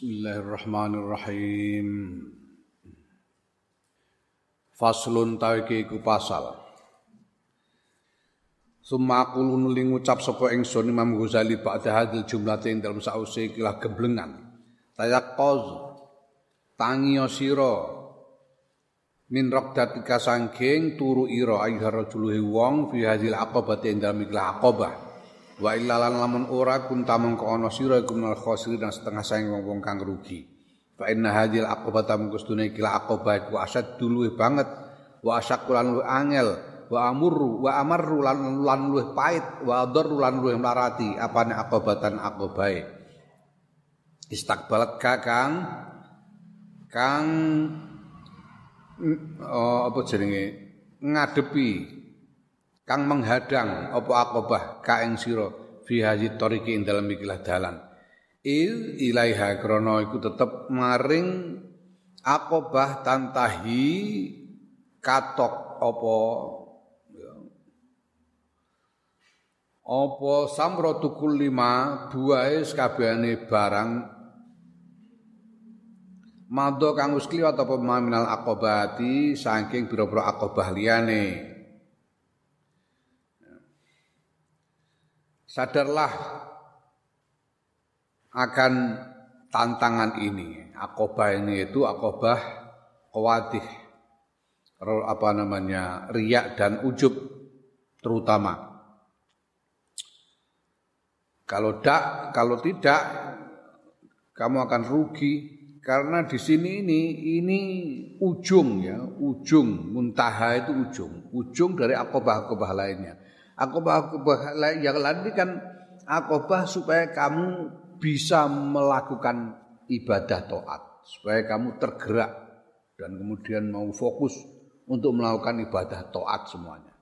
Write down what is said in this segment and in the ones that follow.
Bismillahirrahmanirrahim. Faslun tawiki iku pasal. Summa aku nuli ngucap sapa ingsun Imam Ghazali ba'da hadil jumlah ing dalem sause ikilah geblengan. Tayaqqaz tangiyo sira min raqdatika sangking turu ira ayyuhar rajuluhi wong fi hadil aqabati ing dalem ikilah aqabah. Wa illa lan lamun ora kunta mengko ana sira iku minal khosirin setengah saing wong-wong kang rugi. Fa inna hadhil aqabata mungkustune kila aqabah iku asad duluwe banget wa asyaqqu lan luwih angel wa amurru wa amarru lan lan luwih pait wa adarru lan luwih mlarati apane aqabatan aqabae. Istakbalat kakang kang oh, apa jenenge ngadepi kang menghadang apa akobah ka ing sira fi hadhi tariqi ing dalem ikilah dalan il ilaiha krana iku tetep maring akobah tantahi katok apa ya. apa samratu lima buahe sakabehane barang Mado kang wis kliwat apa akobati saking biro-biro akobah liyane sadarlah akan tantangan ini. Akobah ini itu akobah khawatir. Apa namanya? riak dan ujub terutama. Kalau tidak, kalau tidak kamu akan rugi karena di sini ini ini ujung ya, ujung muntaha itu ujung, ujung dari akobah-akobah lainnya. Akobah-akobah yang lain kan akobah supaya kamu bisa melakukan ibadah toat. Supaya kamu tergerak dan kemudian mau fokus untuk melakukan ibadah toat semuanya.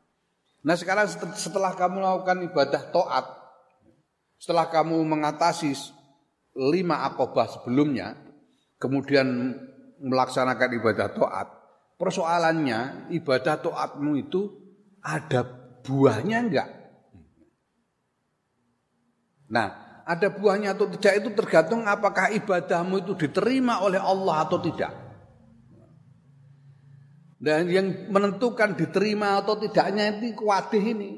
Nah sekarang setelah kamu melakukan ibadah toat, setelah kamu mengatasi lima akobah sebelumnya, kemudian melaksanakan ibadah toat, persoalannya ibadah toatmu itu ada buahnya enggak. Nah, ada buahnya atau tidak itu tergantung apakah ibadahmu itu diterima oleh Allah atau tidak. Dan yang menentukan diterima atau tidaknya itu kuatih ini.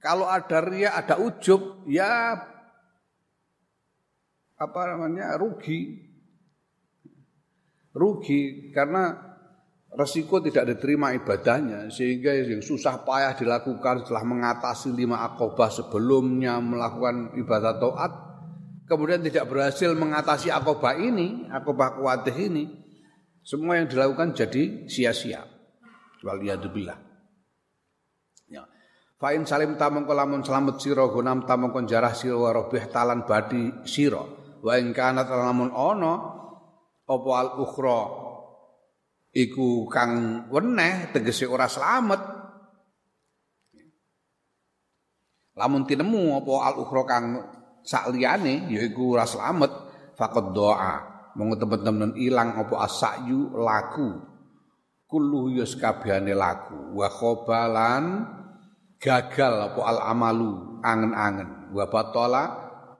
Kalau ada ria, ada ujub, ya apa namanya rugi. Rugi karena resiko tidak diterima ibadahnya sehingga yang susah payah dilakukan setelah mengatasi lima akobah sebelumnya melakukan ibadah toat kemudian tidak berhasil mengatasi akobah ini akobah kuatih ini semua yang dilakukan jadi sia-sia. Waliyadzubillah. Ya. Fa'in salim tamong kolamun selamat siro gunam tamong konjarah siro warobih talan badi siro wa kanat lamun ono opo al ukhra iku kang weneh tegese ora slamet. Lamun tinemu apa al ukhra kang sakliyane yaiku ora slamet. Faqad doa. Monggo temen-temen ilang apa asakyu laku. Kullu yus kabehane laku. Wa khobalan gagal apa al amalu angen-angen. Wa batola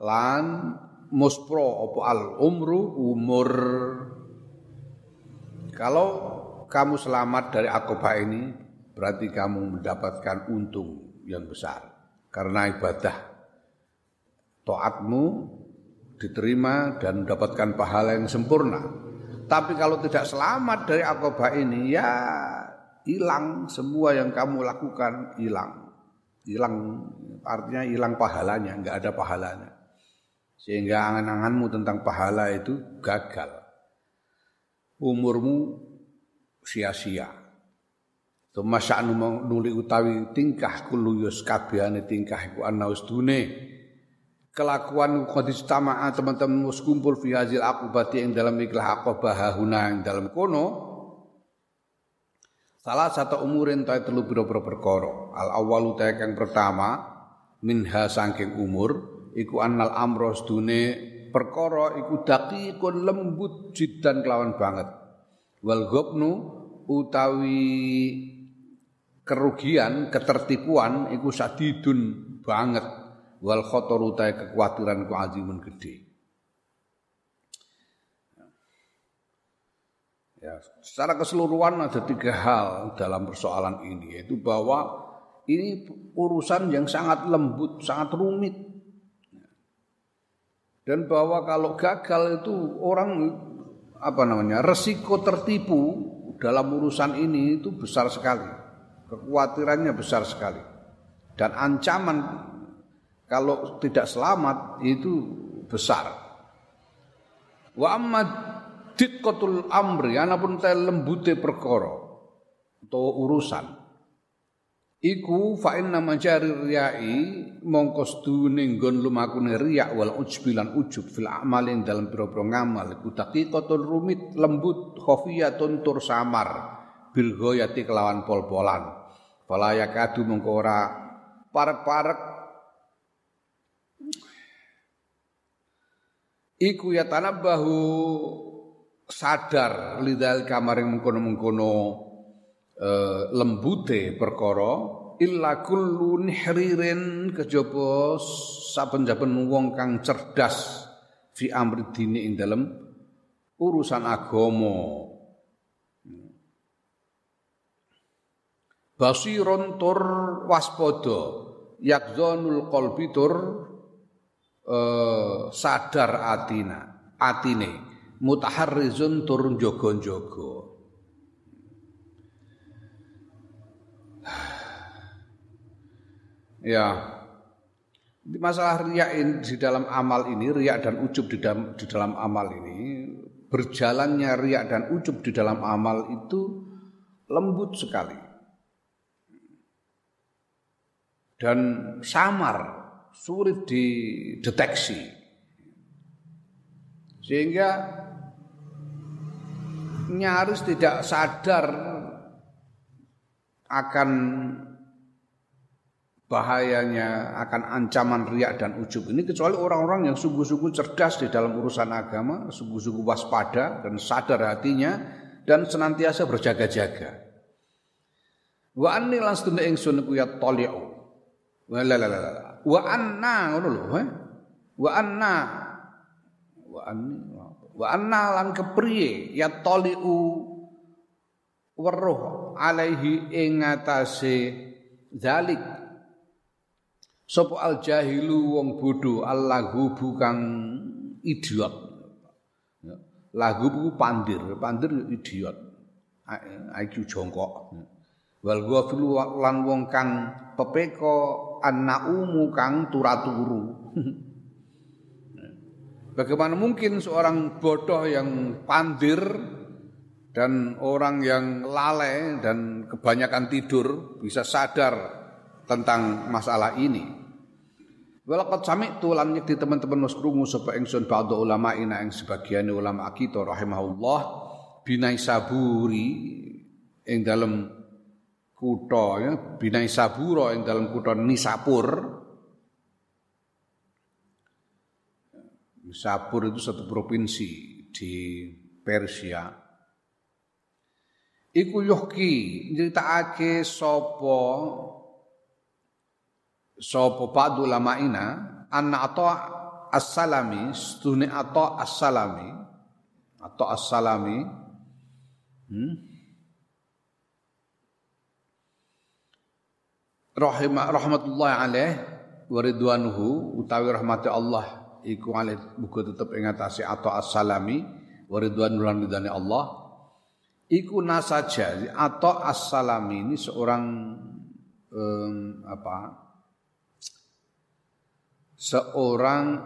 lan muspro apa al umru umur kalau kamu selamat dari akobah ini, berarti kamu mendapatkan untung yang besar. Karena ibadah toatmu diterima dan mendapatkan pahala yang sempurna. Tapi kalau tidak selamat dari akobah ini, ya hilang semua yang kamu lakukan, hilang. Hilang artinya hilang pahalanya, enggak ada pahalanya. Sehingga angan-anganmu tentang pahala itu gagal umurmu sia-sia. Tuma sya'nu nuli utawi tingkah kullu yus kabehane tingkah iku ana dune. Kelakuan qadis tama'a teman-teman kumpul fi hazil aqobati ing dalam ikhlah aqobah huna ing dalam kono. Salah satu umurin ta telu pira-pira perkara. Al awwalu ta kang pertama minha saking umur iku annal amros dune perkara iku daqiqun lembut jidan kelawan banget. Wal ghabnu utawi kerugian ketertipuan iku sadidun banget. Wal khotor utawi kekhawatiran ku azimun gede. Ya, secara keseluruhan ada tiga hal dalam persoalan ini, yaitu bahwa ini urusan yang sangat lembut, sangat rumit. Dan bahwa kalau gagal itu orang apa namanya resiko tertipu dalam urusan ini itu besar sekali, kekhawatirannya besar sekali, dan ancaman kalau tidak selamat itu besar. Wa amma ditqatul amri anapun te lembute perkara atau urusan iku fa inna majari riyai mongko stune nggon lumakune riya wal ujbilan ujub fil amal ing dalam pira-pira ngamal. Iku taqiqatul rumit lembut khafiyatun tur samar bil ghayati kelawan pol-polan. Fala yakadu mongko ora parek-parek. Iku ya bahu sadar lidal kamaring mengkono-mengkono e, lembute perkara illa kullu nihririn kejaba saben-saben wong kang cerdas fi amri dini ing dalem urusan agama basiron tur waspada yakzanul qalbi tur e, sadar atina atine mutaharrizun turun jogo-jogo. Ya, masalah riak di dalam amal ini, riak dan ujub di dalam, di dalam amal ini, berjalannya riak dan ujub di dalam amal itu lembut sekali. Dan samar, sulit dideteksi. Sehingga nyaris tidak sadar akan bahayanya, akan ancaman riak dan ujub ini kecuali orang-orang yang sungguh-sungguh cerdas di dalam urusan agama, sungguh-sungguh waspada dan sadar hatinya dan senantiasa berjaga-jaga. Wa anni lan ingsun ku ya tali'u. Wa la la la. Wa anna ngono lho, Wa anna wa anni wa anna lan kepriye ya taliu weruh alaihi ing atase zalik sapa al jahilu wong bodho allahu bukan idiot. Ya. lagu buku pandir pandir idiot. IQ jongkok. Wal ghafilu lan wong kang pepeko annaumu kang turaturu. Bagaimana mungkin seorang bodoh yang pandir dan orang yang lalai dan kebanyakan tidur bisa sadar tentang masalah ini. Walaqad sami'tu lan di teman-teman wis krungu sapa ingsun ba'da ulama ina ing sebagian ulama kita rahimahullah binai saburi ing dalam kutha ya binai sabura ing dalam kutha Nisapur Sapur itu satu provinsi di Persia. Iku yuhki nyeritakake sapa sapa ba'du ina anna atau as-salami stune atau as-salami atau as-salami hmm? rahimah rahmatullah alaih wa utawi rahmati Allah iku alih muga tetep ing atase atau as-salami Allah iku nasaja atau as-salami ini seorang um, apa seorang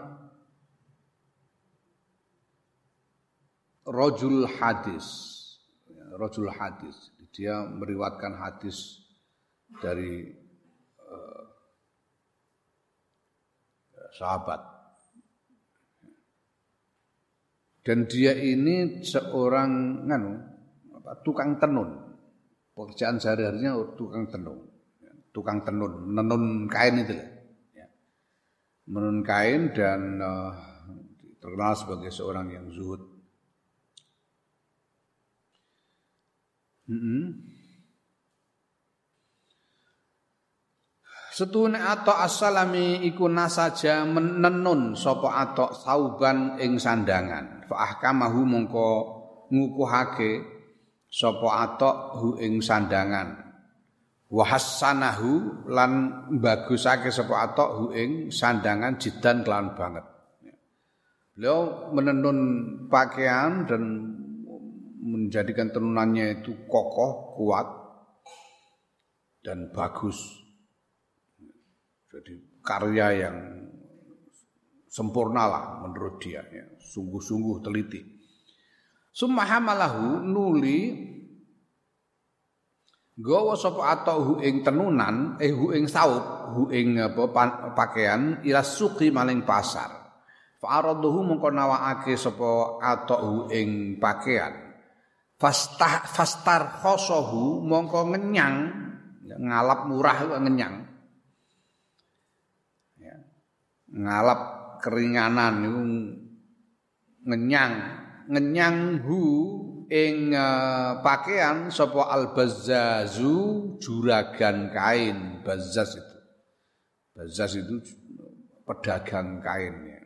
rojul hadis rojul hadis dia meriwatkan hadis dari uh, sahabat Dan dia ini seorang nganu apa, tukang tenun. Pekerjaan sehari-harinya tukang tenun. Tukang tenun, menenun kain itu lah. Menenun kain dan uh, terkenal sebagai seorang yang zuhud. Mm -hmm. Setune atau asalami iku nasaja menenun sapa atok sauban ing sandangan. Fa ahkamahu mongko ngukuhake sapa atok hu ing sandangan wahassanahu lan bagusake sapa atok hu ing sandangan jidan kelan banget. Beliau menenun pakaian dan menjadikan tenunannya itu kokoh kuat dan bagus. Jadi karya yang sempurna lah menurut dia ya. sungguh-sungguh teliti. Summa hamalahu nuli Gawa sapa atau hu ing tenunan, eh hu ing saup, hu ing apa pakaian ila suqi maling pasar. Fa araduhu mongko nawakake sapa atau ing pakaian. Fastah fastar khosohu mongko ngenyang, ngalap murah ngenyang. Ya. Ngalap keringanan ngenyang, ngenyang hu ing uh, pakaian sapa al bazzazu juragan kain. Bazzaz itu. Bazzaz itu pedagang kain ya.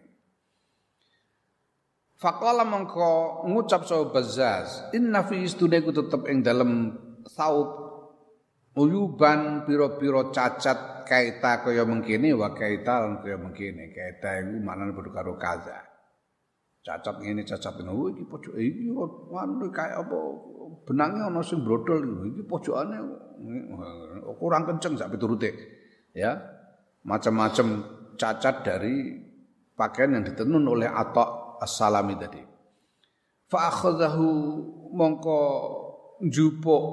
Faqala mengko ngucap sapa bazzaz inna fi istune tetep ing dalem saub uyuban piro-piro cacat kaita kaya mengkini wa kaita lan kaya mengkini kaita iku maknane padha karo kaza cacat ini cacat ini oh iki pojok iki anu kayak apa? Benangnya ana sing brodol iki pojokane kurang kenceng sak piturute ya. Macam-macam cacat dari pakaian yang ditenun oleh Atta As-Salami tadi. Fa akhadhahu mongko njupuk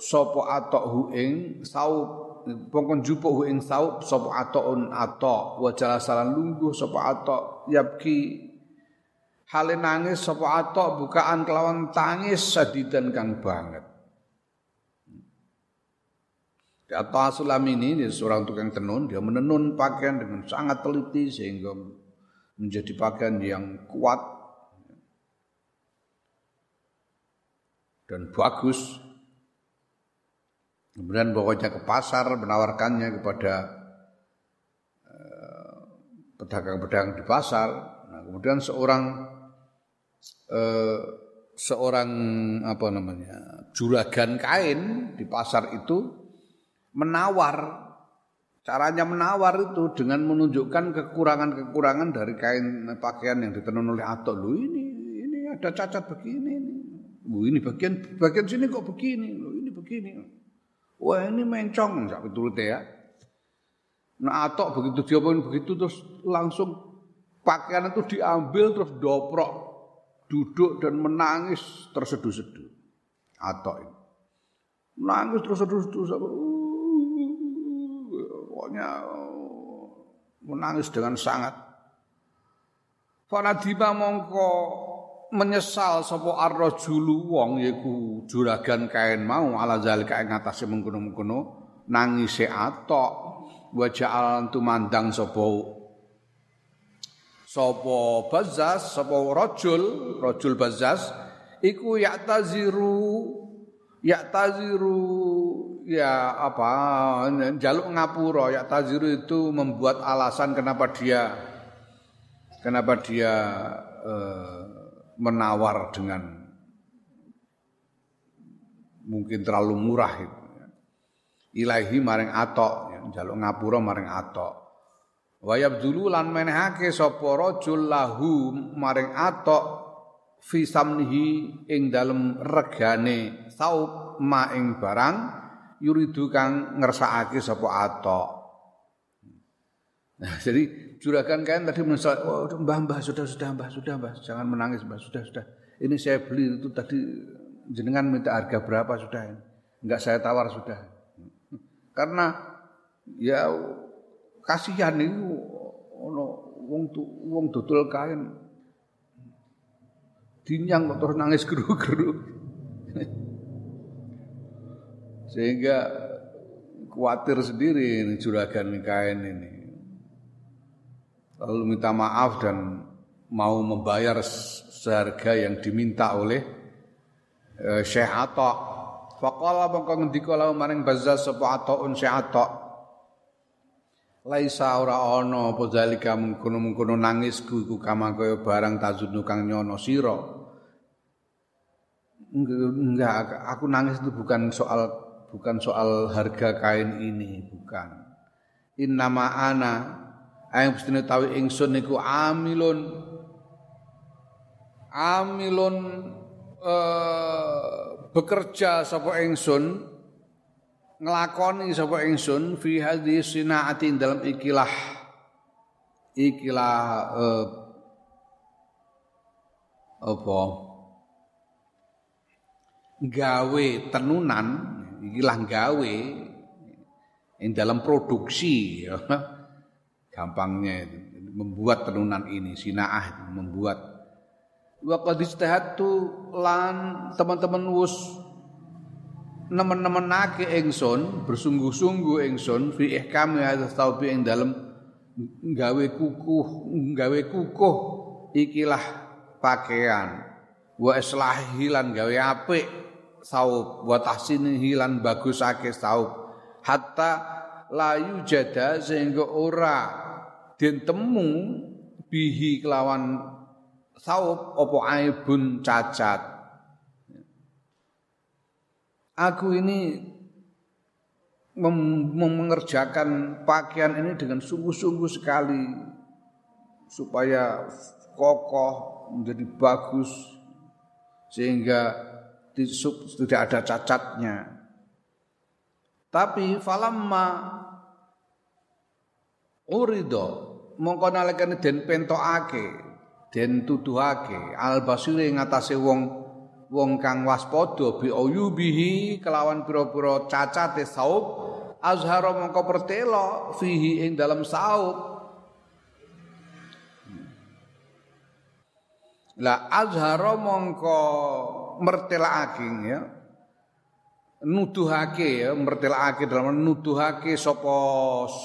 sapa Atta ing saub mongko njupuk hu ing saub sapa Ataun Atta. Wa jalasalan lungguh sapa Atta yabki Hale nangis sapa atok bukaan kelawan tangis sadidan kang banget. Kata Sulam ini dia seorang tukang tenun, dia menenun pakaian dengan sangat teliti sehingga menjadi pakaian yang kuat dan bagus. Kemudian pokoknya ke pasar menawarkannya kepada eh, pedagang-pedagang di pasar. Nah, kemudian seorang eh, seorang apa namanya juragan kain di pasar itu menawar. Caranya menawar itu dengan menunjukkan kekurangan-kekurangan dari kain pakaian yang ditenun oleh Atok. Lu ini ini ada cacat begini ini. Bu ini bagian bagian sini kok begini? Lu ini begini. Wah ini mencong sak piturute ya. Nah Atok begitu diomongin begitu terus langsung pakaian itu diambil terus doprok duduk dan menangis terseduh-seduh. Atau ini. Menangis terseduh-seduh sampai pokoknya menangis dengan sangat. Fanadima mongko menyesal sapa arrajulu wong yaiku juragan kain mau ala zalika ing atase mengkono-mengkono nangise atok wa ja'al tumandang sapa sapa bazas sapa rajul rajul bazas iku yaktaziru yaktaziru ya apa jaluk ngapura yaktaziru itu membuat alasan kenapa dia kenapa dia eh, menawar dengan mungkin terlalu murah itu. Ilahi maring atok ya, jaluk ngapura maring atok Wayab dulu lan menehake sapa rajul lahu maring atok fi samnihi ing dalem regane saub ma ing barang yuridu kang ngersakake sapa atok. Nah, jadi juragan kain tadi menyesal, oh, mbah mbah sudah sudah mbah sudah mbah jangan menangis mbah sudah sudah. Ini saya beli itu tadi jenengan minta harga berapa sudah Enggak saya tawar sudah. Karena ya kasihan itu ono wong wong dodol kain dinyang kok terus nangis geru-geru. Sehingga khawatir sendiri ini juragan kain ini. Lalu minta maaf dan mau membayar seharga yang diminta oleh uh, Syekh Atta. Faqala mongko ngendika lalu maring bazaz sapa Ataun Syekh Atta laisa ora ana apa zalika mengkono-mengkono nangisku iku kama kaya barang tazunu kang nyono sira. Enggak aku nangis itu bukan soal bukan soal harga kain ini bukan. Innama ana ayang mestine tawi ingsun niku amilun amilun uh, bekerja sapa ingsun nglakoni sapa ingsun fi hadhi sinaati dalam ikilah ikilah uh, apa gawe tenunan ikilah gawe yang dalam produksi ya. gampangnya itu membuat tenunan ini sinaah membuat wa qad lan teman-teman wus nemen-nemenake ingsun bersungguh-sungguh ingsun fi ihkami hadza taubi ing dalem gawe kukuh gawe kukuh ikilah pakaian. Wa islahi lan gawe apik saub wa tahsinihi lan bagusake saub hatta layu jada sehingga ora den temu bihi kelawan saub opo aibun cacat aku ini mem mengerjakan pakaian ini dengan sungguh-sungguh sekali supaya kokoh menjadi bagus sehingga tidak ada cacatnya. Tapi falamma urido mongko nalekane den pentokake, den tuduhake al basire ngatasé wong wong kang waspada bi ayubihi kelawan pira-pira cacate saub azhara mongko pertelo fihi ing dalam saub. La azhara mongko mertelakake ya nuduhake ya mertelake dalam nuduhake sapa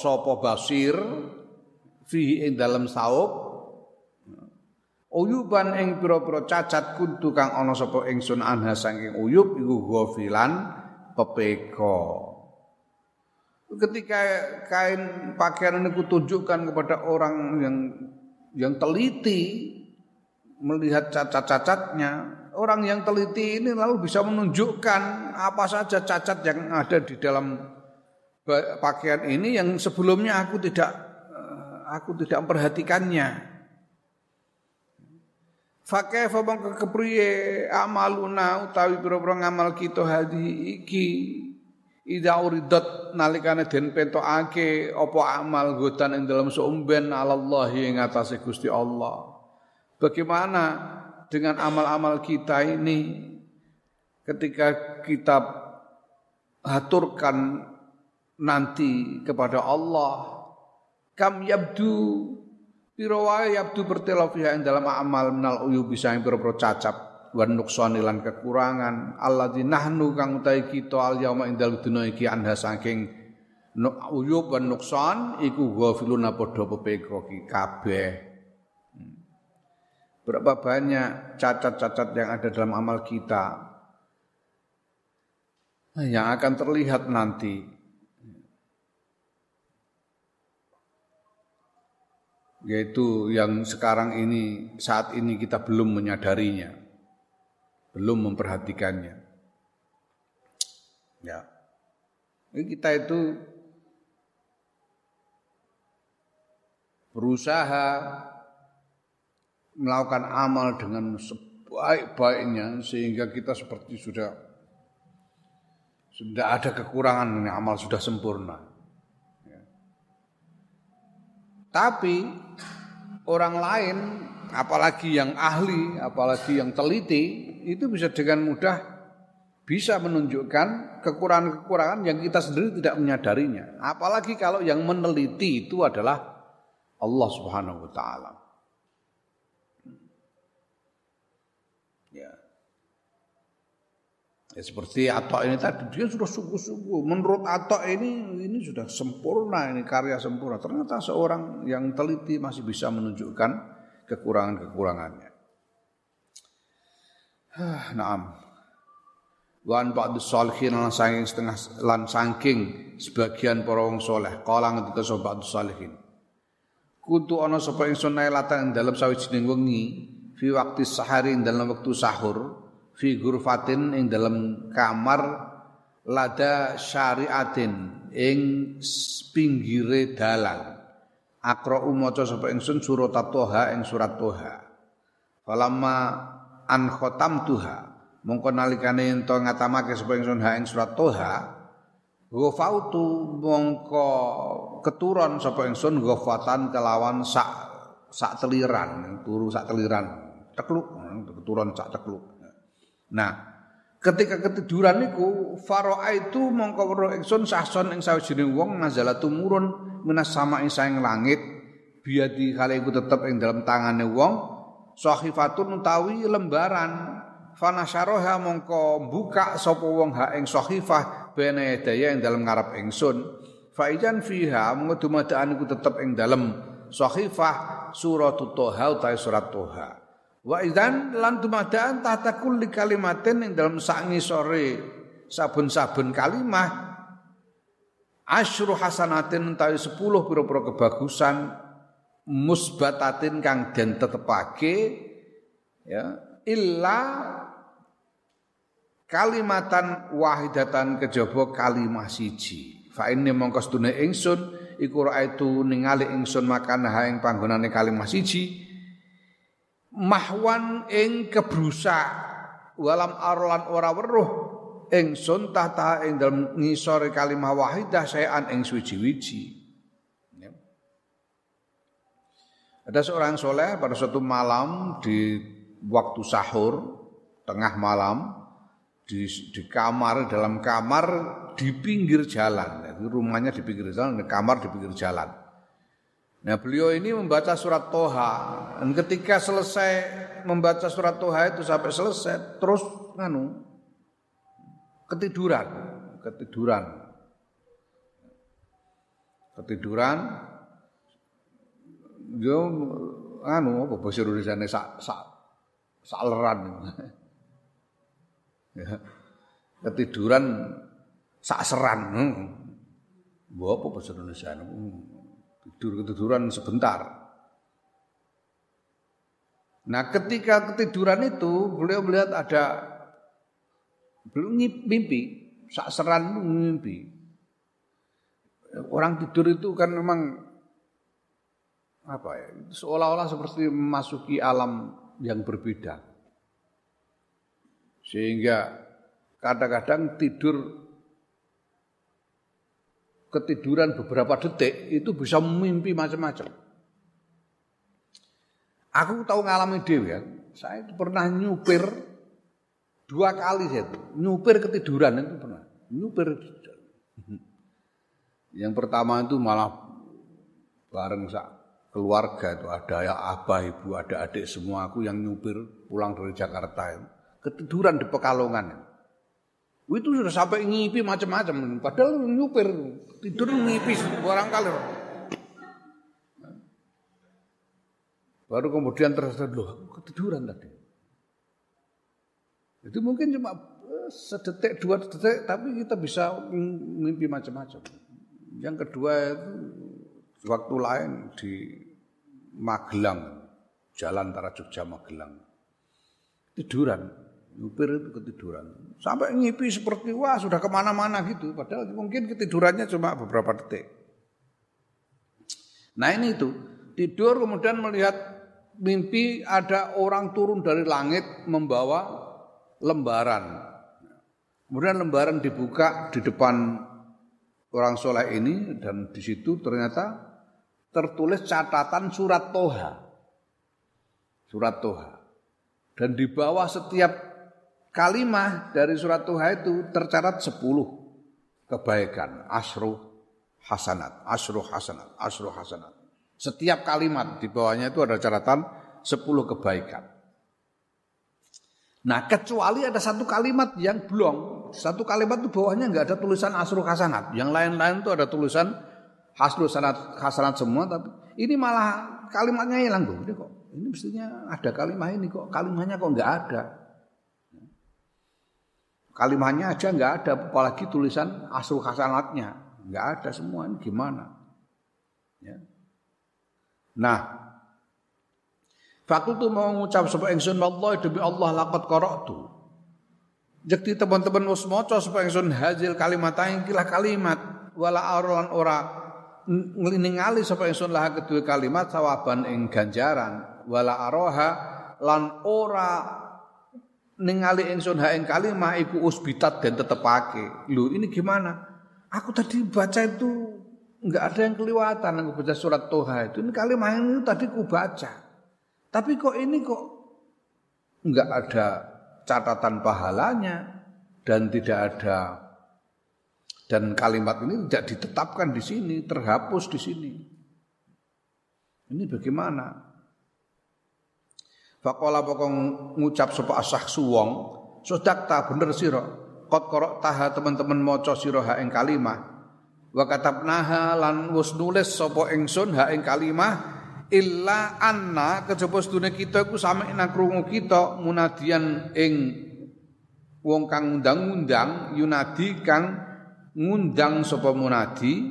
sapa basir fi ing dalam saub uyuban ing pira-pira cacat kuntu kang ana sapa ingsun anha saking uyub iku ghafilan pepeko ketika kain pakaian ini kutunjukkan kepada orang yang yang teliti melihat cacat-cacatnya orang yang teliti ini lalu bisa menunjukkan apa saja cacat yang ada di dalam pakaian ini yang sebelumnya aku tidak eh, aku tidak memperhatikannya. Fakih mongko kepriye amaluna utawi pira-pira ngamal kita hadi iki ida uridat nalikane den pentokake apa amal godan ing dalam seumben Allah ing atase Gusti Allah. Bagaimana dengan amal-amal kita ini ketika kita haturkan nanti kepada Allah kam yabdu pirawa yabdu bertelafiha yang dalam amal minal uyu bisa yang pira cacap wan nuksan lan kekurangan. Di nahnu kang utai kita al yauma indal dunya iki anha saking uyub wan nuksan iku ghafiluna padha pepeko ki kabeh. Berapa banyak cacat-cacat yang ada dalam amal kita yang akan terlihat nanti. Yaitu yang sekarang ini, saat ini kita belum menyadarinya, belum memperhatikannya. Ya, kita itu berusaha melakukan amal dengan sebaik-baiknya sehingga kita seperti sudah sudah ada kekurangan amal sudah sempurna. Tapi orang lain, apalagi yang ahli, apalagi yang teliti, itu bisa dengan mudah bisa menunjukkan kekurangan-kekurangan yang kita sendiri tidak menyadarinya. Apalagi kalau yang meneliti itu adalah Allah Subhanahu wa taala. Ya seperti Atok ini tadi dia sudah sungguh-sungguh. Menurut Atok ini ini sudah sempurna ini karya sempurna. Ternyata seorang yang teliti masih bisa menunjukkan kekurangan-kekurangannya. Naam. Wan ba'du salihin lan saking setengah lan saking sebagian para wong saleh kala ngendika sapa ba'du salihin. Kutu ana sapa ingsun nailatan dalam sawijining wengi fi waktu sahari dalam waktu sahur fi ghurfatin ing dalam kamar lada syariatin ing pinggire dalan. Akra maca sapa ingsun surat toha ing surat toha. Falamma an tuha mongko nalikane ento ngatamake sapa ingsun ha ing surat toha Ghafautu mongko keturon sapa ingsun ghafatan kelawan sak sak teliran, turu sak teliran, tekluk, keturon sak tekluk. Nah, ketika ketiduran niku faroa itu mongko weruh ingsun sahson ing sawijining wong nazala tumurun minas sama ing saing langit biadi kali iku tetep ing dalam tangane wong sahifatun utawi lembaran. Fanasyaroha mongko buka sapa wong ha ing sahifah bene daya ing dalam ngarep ingsun. Faijan fiha mongko dumadaan iku tetep ing dalam sahifah surat toha utawi surat toha Wa idzan lan dumadaan tahta kulli kalimatin ing dalam sangi sore saben-saben kalimah. Asyru hasanatin utawi 10 pira-pira kebagusan musbatatin kang den tetepake ya illa kalimatan wahidatan kejaba kalimah siji. Fa inni mongko sedune ingsun iku raaitu ningali ingsun makan ha ing panggonane kalimah siji mahwan ing kebrusak walam arlan ora weruh ingsun tahta ing dalem ngisore kalimah wahidah sayan ing suci-wiji ya. Ada seorang soleh pada suatu malam di waktu sahur tengah malam di, di kamar dalam kamar di pinggir jalan. Jadi rumahnya di pinggir jalan, di kamar di pinggir jalan. Nah beliau ini membaca surat Toha dan ketika selesai membaca surat Toha itu sampai selesai terus nganu ketiduran, ketiduran. Ketiduran yo anu apa bahasa Indonesia sak sak saleran. ya. Ketiduran sak seran. Hmm. apa bahasa Indonesia? Hmm tidur ketiduran sebentar. Nah, ketika ketiduran itu beliau melihat ada belum mimpi, sakseran mimpi. Orang tidur itu kan memang apa ya? Seolah-olah seperti memasuki alam yang berbeda. Sehingga kadang-kadang tidur ketiduran beberapa detik itu bisa mimpi macam-macam. Aku tahu ngalami dewi ya. Saya itu pernah nyupir dua kali saya itu. Nyupir ketiduran itu pernah. Nyupir. Yang pertama itu malah bareng sak keluarga itu ada ya abah ibu ada adik semua aku yang nyupir pulang dari Jakarta itu. Ketiduran di Pekalongan. Itu sudah sampai ngipi macam-macam. Padahal nyupir tidur ngipi barang kali. Baru kemudian tersadar loh, ketiduran tadi. Itu mungkin cuma eh, sedetik dua detik, tapi kita bisa mimpi macam-macam. Yang kedua itu waktu lain di Magelang, jalan antara Jogja Magelang. Tiduran, Nyupir itu ketiduran. Sampai ngipi seperti wah sudah ke mana-mana gitu. Padahal mungkin ketidurannya cuma beberapa detik. Nah ini itu. Tidur kemudian melihat mimpi ada orang turun dari langit membawa lembaran. Kemudian lembaran dibuka di depan orang soleh ini dan di situ ternyata tertulis catatan surat Toha. Surat Toha. Dan di bawah setiap kalimah dari surat Tuhan itu tercatat sepuluh kebaikan, asru hasanat, asru hasanat, asru hasanat. Setiap kalimat di bawahnya itu ada catatan sepuluh kebaikan. Nah kecuali ada satu kalimat yang belum, satu kalimat itu bawahnya nggak ada tulisan asru hasanat. Yang lain-lain itu ada tulisan asru hasanat, hasanat semua, tapi ini malah kalimatnya hilang kok ini mestinya ada kalimat ini kok kalimatnya kok nggak ada. Kalimatnya aja nggak ada, apalagi tulisan asal hasanatnya nggak ada semua. Ini gimana? Ya. Nah, Fakultu mau ngucap sebab ingsun Allah demi Allah laqad qara'tu. Jadi teman-teman wis maca supaya ingsun hasil kalimat kilah kalimat wala auran ora ningali sapa ingsun lah kedua kalimat sawaban ing ganjaran wala aroha lan ora ningali ingsun ha ing kalimah iku usbitat dan tetepake. Lho ini gimana? Aku tadi baca itu enggak ada yang kelewatan aku baca surat Toha itu. Ini kalimat ini tadi ku baca. Tapi kok ini kok enggak ada catatan pahalanya dan tidak ada dan kalimat ini tidak ditetapkan di sini, terhapus di sini. Ini bagaimana? Fakola pokong ngucap sapa asah suwong, sodakta bener sira. Kot korok taha teman-teman moco sira ha ing kalimah. Wa katabnaha lan wis nulis sapa ingsun ha ing kalimah illa anna kejaba sedune kita iku sami nang krungu kita munadian ing wong kang undang-undang yunadi kang ngundang sapa munadi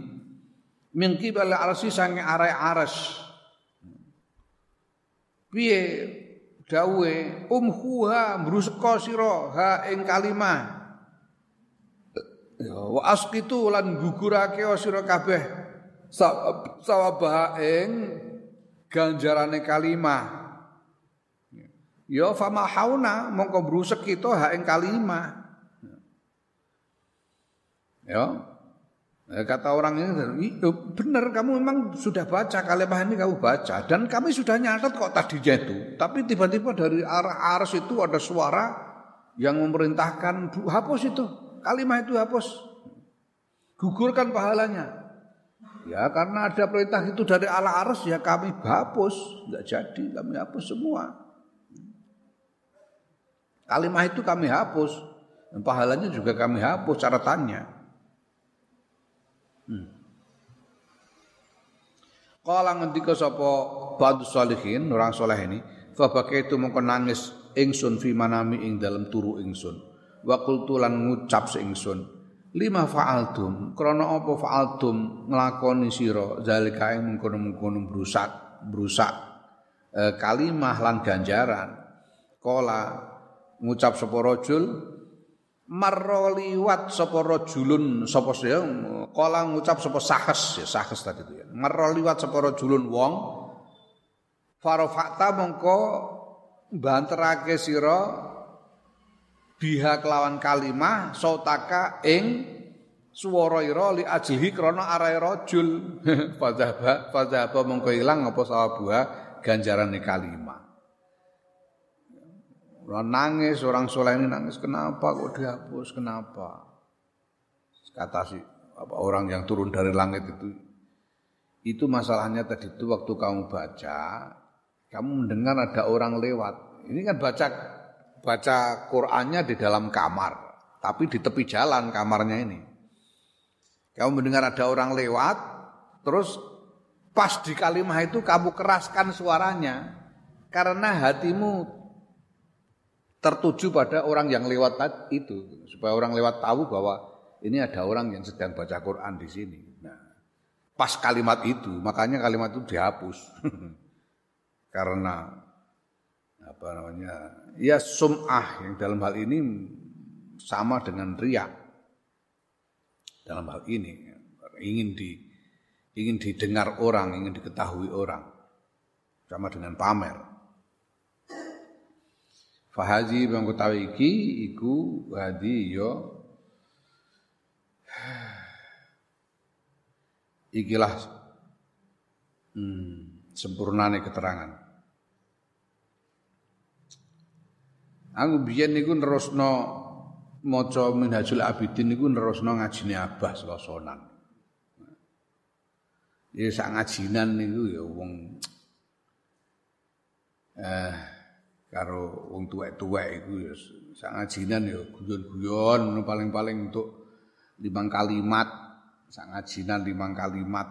mingki bala arsi sange arai aras piye dawe umhuha bruseka sira ha ing kalimah ya wa asqitu lan gugurake sira kabeh sawabah ing ganjarane kalimah. Ya fama hauna mongko brusek kita hak ing kalimah. Ya. Eh, kata orang ini benar kamu memang sudah baca kalimah ini kamu baca dan kami sudah nyatat kok tadinya itu. Tapi tiba-tiba dari arah aras itu ada suara yang memerintahkan hapus itu. Kalimah itu hapus. Gugurkan pahalanya. Ya karena ada perintah itu dari ala arus ya kami hapus, nggak jadi kami hapus semua. Kalimah itu kami hapus, dan pahalanya juga kami hapus catatannya. Hmm. Kala ngendika sapa ba'du salihin orang soleh ini, fa itu mongko nangis ingsun fi manami ing dalam turu ingsun. Wa qultu lan ngucap ingsun lima fa'altum krana apa fa'altum nglakoni sira zalika ing mengkono-mengkono brusak brusak e, kalimah lan ganjaran kala ngucap sapa rajul marra liwat sapa rajulun sapa ya kala ngucap sapa sahes ya sahes tadi itu ya. Marra liwat sapa rajulun wong. Farafata mongko banterake sira biha kelawan kalimah sautaka ing swara ira li ajlihi krana arae rajul. Fadzaba fadzaba mongko ilang apa sawabuha ganjarane kalimah nangis, orang soleh ini nangis, kenapa kok dihapus, kenapa? Kata si apa, orang yang turun dari langit itu, itu masalahnya tadi itu waktu kamu baca, kamu mendengar ada orang lewat. Ini kan baca baca Qur'annya di dalam kamar, tapi di tepi jalan kamarnya ini. Kamu mendengar ada orang lewat, terus pas di kalimah itu kamu keraskan suaranya karena hatimu tertuju pada orang yang lewat itu supaya orang lewat tahu bahwa ini ada orang yang sedang baca Quran di sini. Nah, pas kalimat itu, makanya kalimat itu dihapus. Karena apa namanya ya sum'ah yang dalam hal ini sama dengan riak dalam hal ini ingin di ingin didengar orang ingin diketahui orang. Sama dengan pamer fahazi bang kutawi iki iku hadi yo ikilah hmm, sempurnane keterangan Aku biyen niku nerusno maca Minhajul Abidin niku nerusno ngajine Abah Selosonan. Ya sak ngajinan niku ya wong eh karo wong tuwek-tuwek iku ya sak ngajinan ya guyon-guyon paling-paling untuk limang kalimat sak ngajinan limang kalimat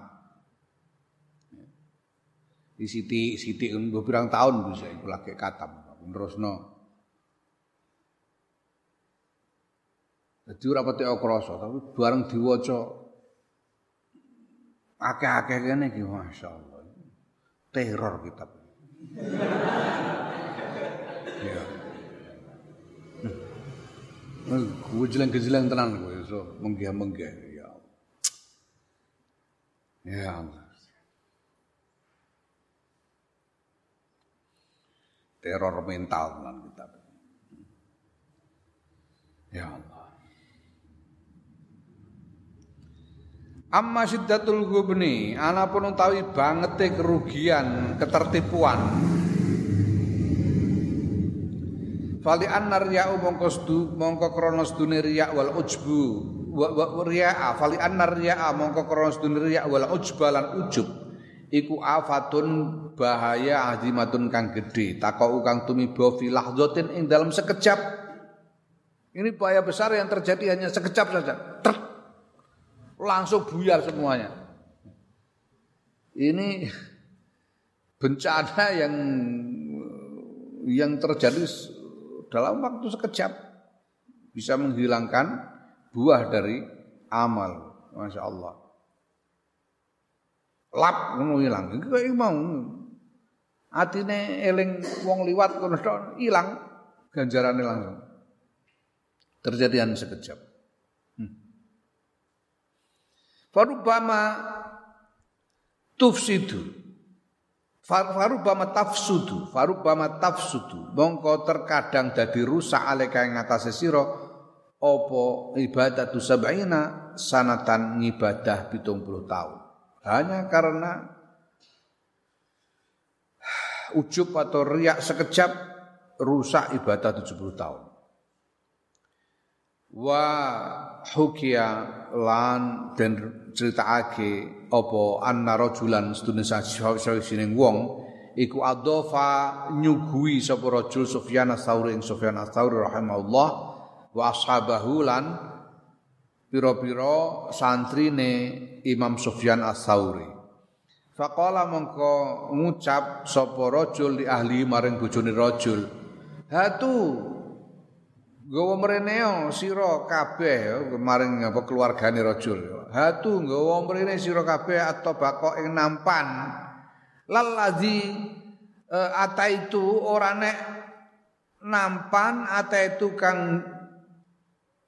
di siti siti beberapa tahun bisa iku lagi katam terusno Jadi ora pati krasa, tapi bareng diwaca akeh-akeh kene iki masyaallah. Teror kitab. Ya. Gue jeleng-jeleng tenan gue so menggih-menggih ya. Ya Allah. Teror mental tenan kita. Ya Allah. Amma syiddatul gubni, ana pun utawi bangete kerugian, ketertipuan. Fali annar mongko stu mongko krana sedune riya wal ujbu. Wa, wa riya'a fali annar riya'a mongko krana sedune riya wal ujba lan ujub. Iku afatun bahaya azimatun kang gedhe takau kang tumiba fi lahzatin ing dalam sekejap. Ini bahaya besar yang terjadi hanya sekejap saja. Truk langsung buyar semuanya. Ini bencana yang yang terjadi dalam waktu sekejap bisa menghilangkan buah dari amal. Masya Allah. Lap ngono ilang. Iki mau atine eling wong liwat kono ilang ganjarane langsung. Terjadian sekejap. Farubama tufsidu. Farubama tafsudu, farubama tafsudu. Mongko terkadang dadi rusak aleka ing ngatasé sira apa ibadatu sab'ina sanatan ngibadah 70 tahun. Hanya karena ujub atau riak sekejap rusak ibadah 70 tahun wa hukia lan den critakake apa anna rajulan sedune sawijining wong iku adofa nyugui sapa rajul Sufyan ats-Tsauri ing Sufyan ats-Tsauri rahimahullah wa ashabahu lan pira-pira santrine Imam Sufyan ats-Tsauri Faqala mongko ngucap sapa rajul li ahli maring bojone rajul hatu Gawa mreneo sira kabeh kemarin apa keluargane rajul. Hatu gawa mrene sira kabeh atau bakok ing nampan. Lalazi uh, ata itu ora nek nampan ata itu kang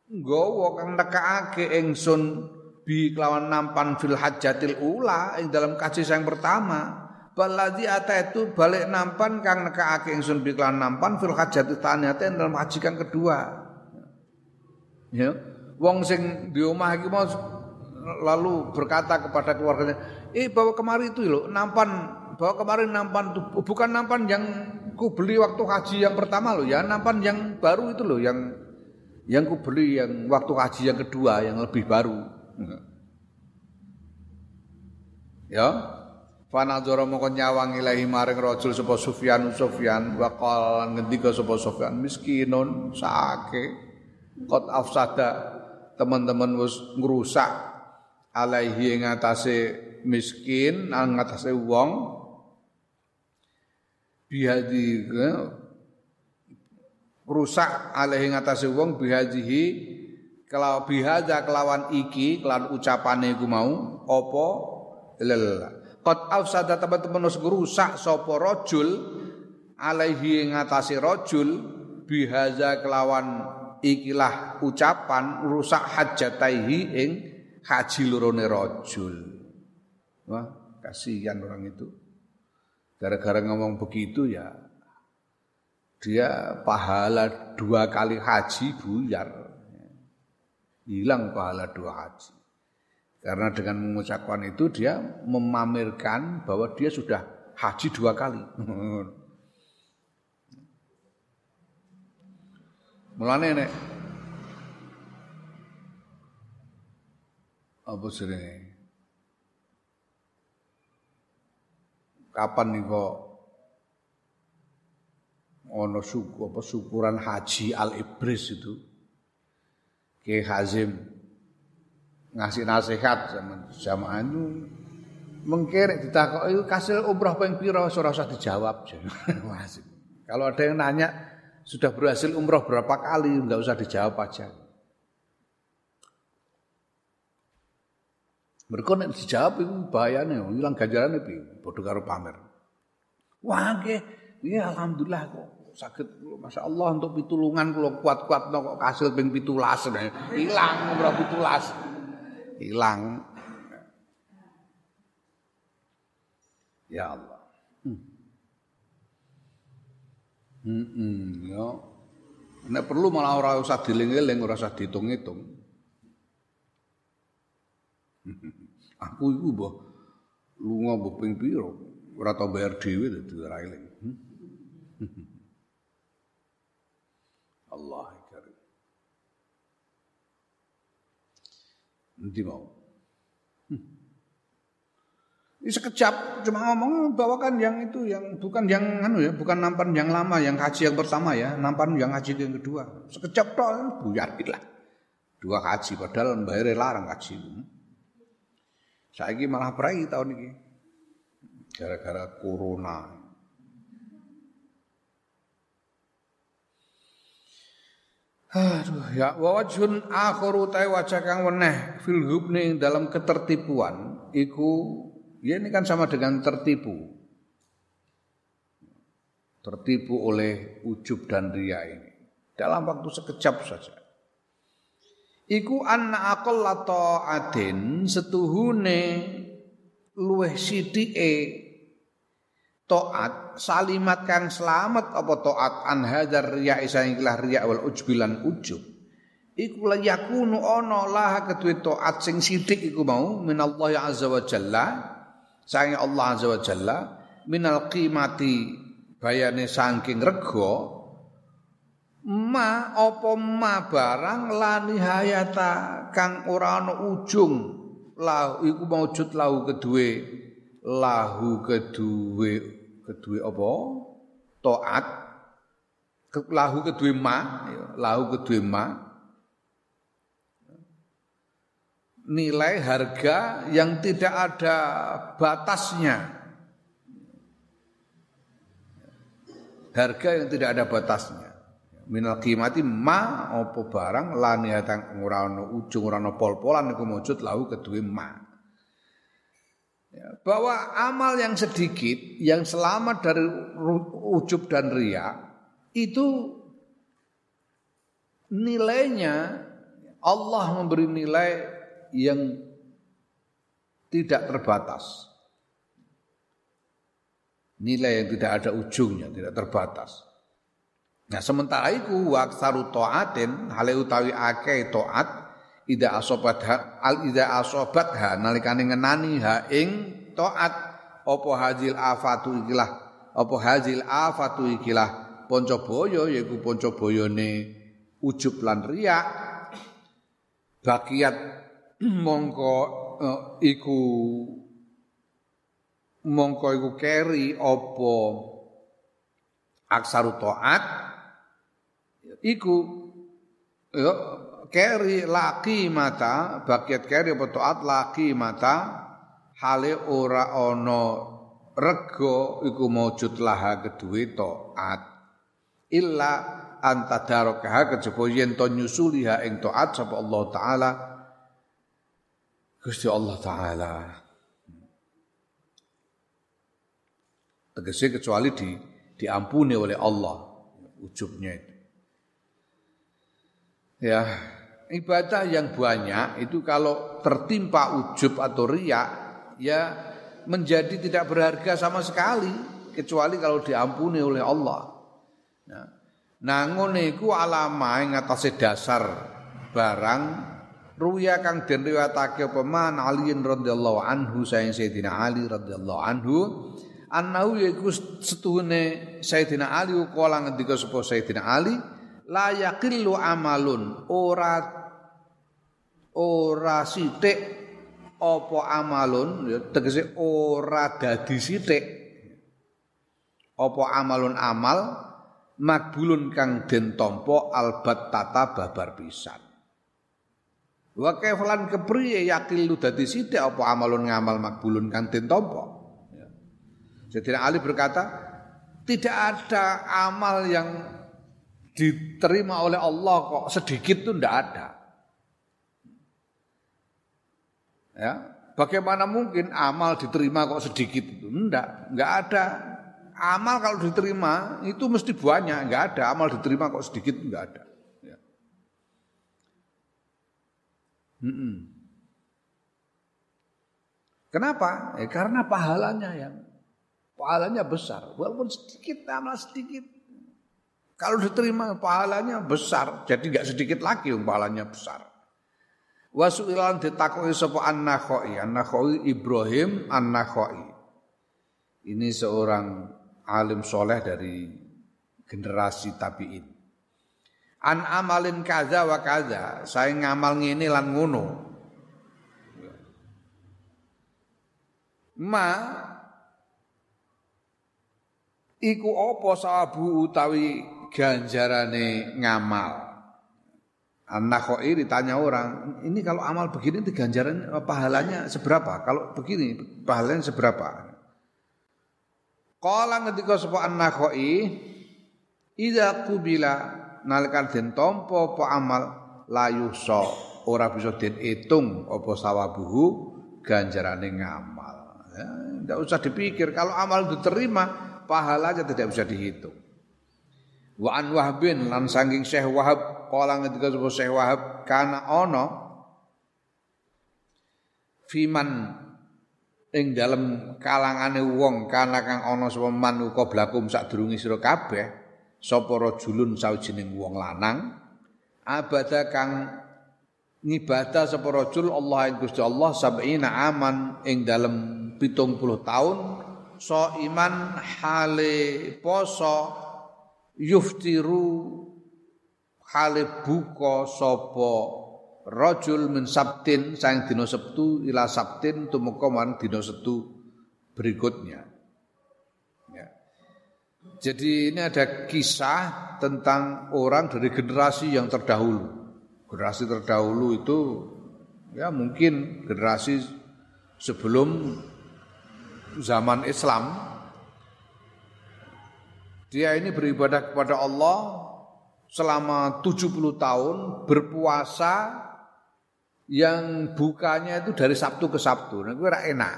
gawa kang nekake ingsun bi kelawan nampan fil hajatil ula ing dalam kasih yang pertama Baladi ata itu balik nampan kang nekake ingsun biklan nampan fil hajat taniyate dalam hajikan kedua. Ya. Wong sing di iki mau lalu berkata kepada keluarganya, "Eh bawa kemari itu loh, nampan bawa kemarin nampan itu bukan nampan yang ku beli waktu haji yang pertama loh ya, nampan yang baru itu loh yang yang ku beli yang waktu haji yang kedua yang lebih baru." Ya, Fanadzara mongko nyawang ilahi maring rajul sapa Sufyan Sufyan. Wa qala ngendika sapa Sufyan miskinun sake kot afsada teman-teman wis ngrusak alaihi ing atase miskin nang atase wong. Bihadi rusak alaihi ing atase wong bihadihi kalau bihada kelawan iki kelawan ucapane iku mau apa? Lelala Qad afsada teman-teman wis ngrusak sapa rajul alaihi ngatasi rajul bihaza kelawan ikilah ucapan rusak hajataihi ing haji lorone rajul. Wah, kasihan orang itu. Gara-gara ngomong begitu ya dia pahala dua kali haji buyar. Hilang pahala dua haji. Karena dengan mengucapkan itu dia memamerkan bahwa dia sudah haji dua kali. Mulane nek apa sering kapan nih kok ono suku apa syukuran haji al ibris itu? Ke Hazim ngasih nasihat zaman jamaah itu mengkir ditakok itu kasil umroh ping pira ora usah dijawab. Kalau ada yang nanya sudah berhasil umroh berapa kali enggak usah dijawab aja. Mereka nek dijawab itu bahayane hilang ganjarane piye? Padha karo pamer. Wah nggih, iya alhamdulillah kok sakit Masya Allah untuk pitulungan kalau kuat-kuat no, kok kasil ping pitulas hilang berapa pitulas hilang ya Allah hmm. Hmm, hmm, ya. Nek perlu malah ora usah diling-eling, ora usah dihitung-hitung. Aku iku mbah lunga mbah ping pira, ora tau bayar dhewe dadi ora eling. Allah Nanti mau. Ini sekejap cuma ngomong bawakan yang itu yang bukan yang anu ya, bukan nampan yang lama, yang haji yang pertama ya, nampan yang haji yang kedua. Sekejap toh buyar lah. Dua haji padahal bayar larang haji. Saya malah perai tahun ini. Gara-gara corona. Aduh ya wajhun akharu ta wajah kang weneh fil hubni dalam ketertipuan iku ya ini kan sama dengan tertipu. Tertipu oleh ujub dan ria ini dalam waktu sekejap saja. Iku anna aqalla ta'atin setuhune luweh sithike taat salimat kang selamat apa taat an hadzar riya ikilah riya wal ujbilan ujub. Iku la yakunu ana lah kedue taat sing sithik iku mau minallah azza wa jalla. Sange Allah azza wa jalla minal qimati bayane saking rega ma apa ma barang la nihayata kang ora ana ujung. Lahu iku maujud lahu kedue lahu kedue kedua apa? Taat lahu kedua ma, ya, lahu kedua ma. Nilai harga yang tidak ada batasnya. Harga yang tidak ada batasnya. Minal qimati ma apa barang la niatan ora ana ujung ana pol-polan iku lahu kedua ma. Ya, bahwa amal yang sedikit yang selamat dari ujub dan ria itu nilainya Allah memberi nilai yang tidak terbatas. Nilai yang tidak ada ujungnya, tidak terbatas. Nah, sementara itu waksaru taatin hale utawi akeh taat ida asobat ha, al ida asobat ha nalikane ngenani ha ing taat. Apa hajil afatu ikilah? Apa hajil afatu ikilah? Boyo yaiku boyone ujub lan riak. Bakiat mongko uh, iku mongko iku keri apa aksaru taat iku ya keri laki mata bagiat keri apa taat laki mata hale ora ono rego iku maujud laha kedue taat illa antadarakaha kejaba yen to nyusuliha ing taat sapa Allah taala. Gusti Allah taala. Tegese kecuali di diampuni oleh Allah ujubnya itu. Ya ibadah yang banyak itu kalau tertimpa ujub atau riak ya menjadi tidak berharga sama sekali kecuali kalau diampuni oleh Allah. Nah, nangun iku alama ing atase dasar barang ruya kang den riwayatake apa man Ali radhiyallahu anhu saing Sayyidina Ali radhiyallahu anhu annahu yaiku setuhune Sayyidina Ali kala ngendika sapa Sayyidina Ali la yaqillu amalun ora ora sithik apa amalun ya tegese ora dadi sithik. Apa amalun amal makbulun kang den tampa albat tata babar pisan. Wa kaifalan kepriye yakilu dadi sithik apa amalun ngamal makbulun kang den tampa? Ya. Sayyidina Ali berkata tidak ada amal yang diterima oleh Allah kok sedikit itu tidak ada Ya, bagaimana mungkin amal diterima kok sedikit itu? Enggak, enggak ada amal kalau diterima itu mesti banyak, enggak ada amal diterima kok sedikit enggak ada. Ya. Hmm. Kenapa? Ya, karena pahalanya yang pahalanya besar, walaupun sedikit amal sedikit. Kalau diterima pahalanya besar, jadi enggak sedikit lagi pahalanya besar. Wasu'ilan ditakoi sapa an-Nakhai, an-Nakhai Ibrahim an-Nakhai. Ini seorang alim soleh dari generasi tabi'in. An amalin kaza wa kaza, saya ngamal ngene lan ngono. Ma iku apa sawabu utawi ganjarane ngamal. Anak koi ditanya orang, ini kalau amal begini ganjaran pahalanya seberapa? Kalau begini pahalanya seberapa? Kala ngendika sapa an-nakhai idza qubila nalikan den tampa apa amal la yusa ora bisa den hitung apa sawabuhu ganjarane ngamal. Ya, tidak usah dipikir kalau amal diterima pahalanya tidak bisa dihitung. Wa an Wahbin lan saking Syekh Wahab kala ngendika sapa Syekh Wahab kana ana fiman ing dalem kalangane wong kana kang ana sapa man uga blakum sadurunge sira kabeh sapa rajulun sawijining wong lanang abada kang ngibadah sapa rajul Allah ing Gusti Allah sab'ina aman ing dalem 70 taun so iman hale poso yuftiru hale buka sapa rajul min sabtin sang dina Sabtu ila sabtin tumeka man dina Sabtu berikutnya. Ya. Jadi ini ada kisah tentang orang dari generasi yang terdahulu. Generasi terdahulu itu ya mungkin generasi sebelum zaman Islam dia ini beribadah kepada Allah selama 70 tahun berpuasa yang bukanya itu dari Sabtu ke Sabtu. Nah, itu enak.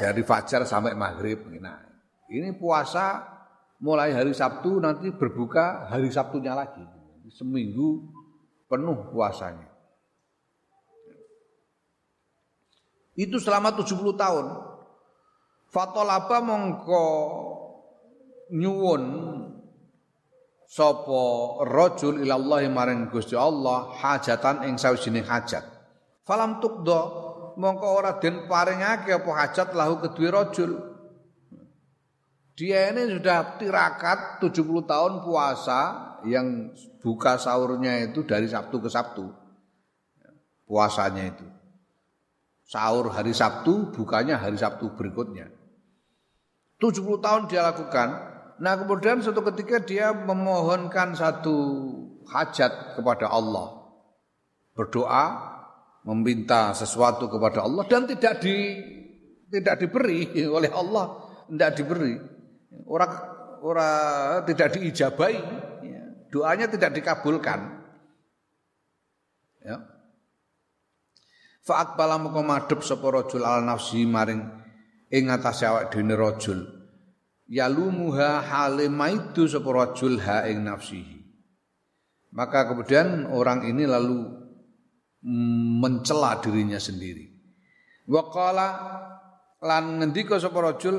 Dari fajar sampai maghrib. Nah, ini puasa mulai hari Sabtu nanti berbuka hari Sabtunya lagi. Seminggu penuh puasanya. Itu selama 70 tahun. Fatolaba mongko nyuwun sapa rajul ila Allah maring Gusti Allah hajatan ing sawijining hajat. Falam tukdo mongko ora den paringake apa hajat lahu kedue rajul. Dia ini sudah tirakat 70 tahun puasa yang buka sahurnya itu dari Sabtu ke Sabtu. Puasanya itu. Sahur hari Sabtu, bukanya hari Sabtu berikutnya. 70 tahun dia lakukan, Nah kemudian suatu ketika dia memohonkan satu hajat kepada Allah. Berdoa, meminta sesuatu kepada Allah dan tidak di tidak diberi oleh Allah, tidak diberi. Orang orang tidak diijabai, ya. doanya tidak dikabulkan. Ya. Fa'akbala moko madhep sapa al nafsi maring ing awak dhewe rajul yalumuha halimaitu sapa rajul ha ing nafsihi. Maka kemudian orang ini lalu mencela dirinya sendiri. Wa qala lan ngendika sapa rajul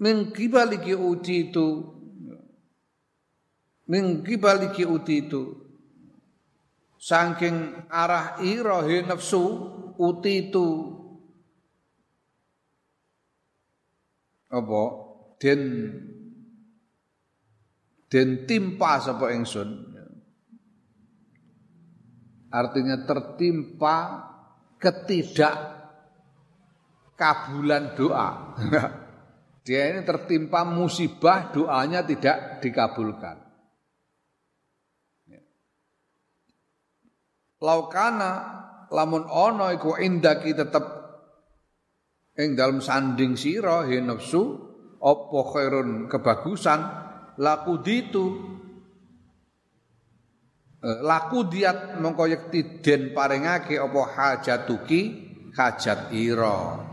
min kibaliki uti itu min kibaliki uti itu saking arah irahe nafsu uti itu apa? Den den timpa sapa ingsun. Artinya tertimpa ketidak kabulan doa. Dia ini tertimpa musibah doanya tidak dikabulkan. Laukana lamun ono iku indaki tetep ing dalam sanding sira he nafsu apa khairun kebagusan laku ditu eh, laku diat mongko yekti den paringake apa hajatuki hajat ira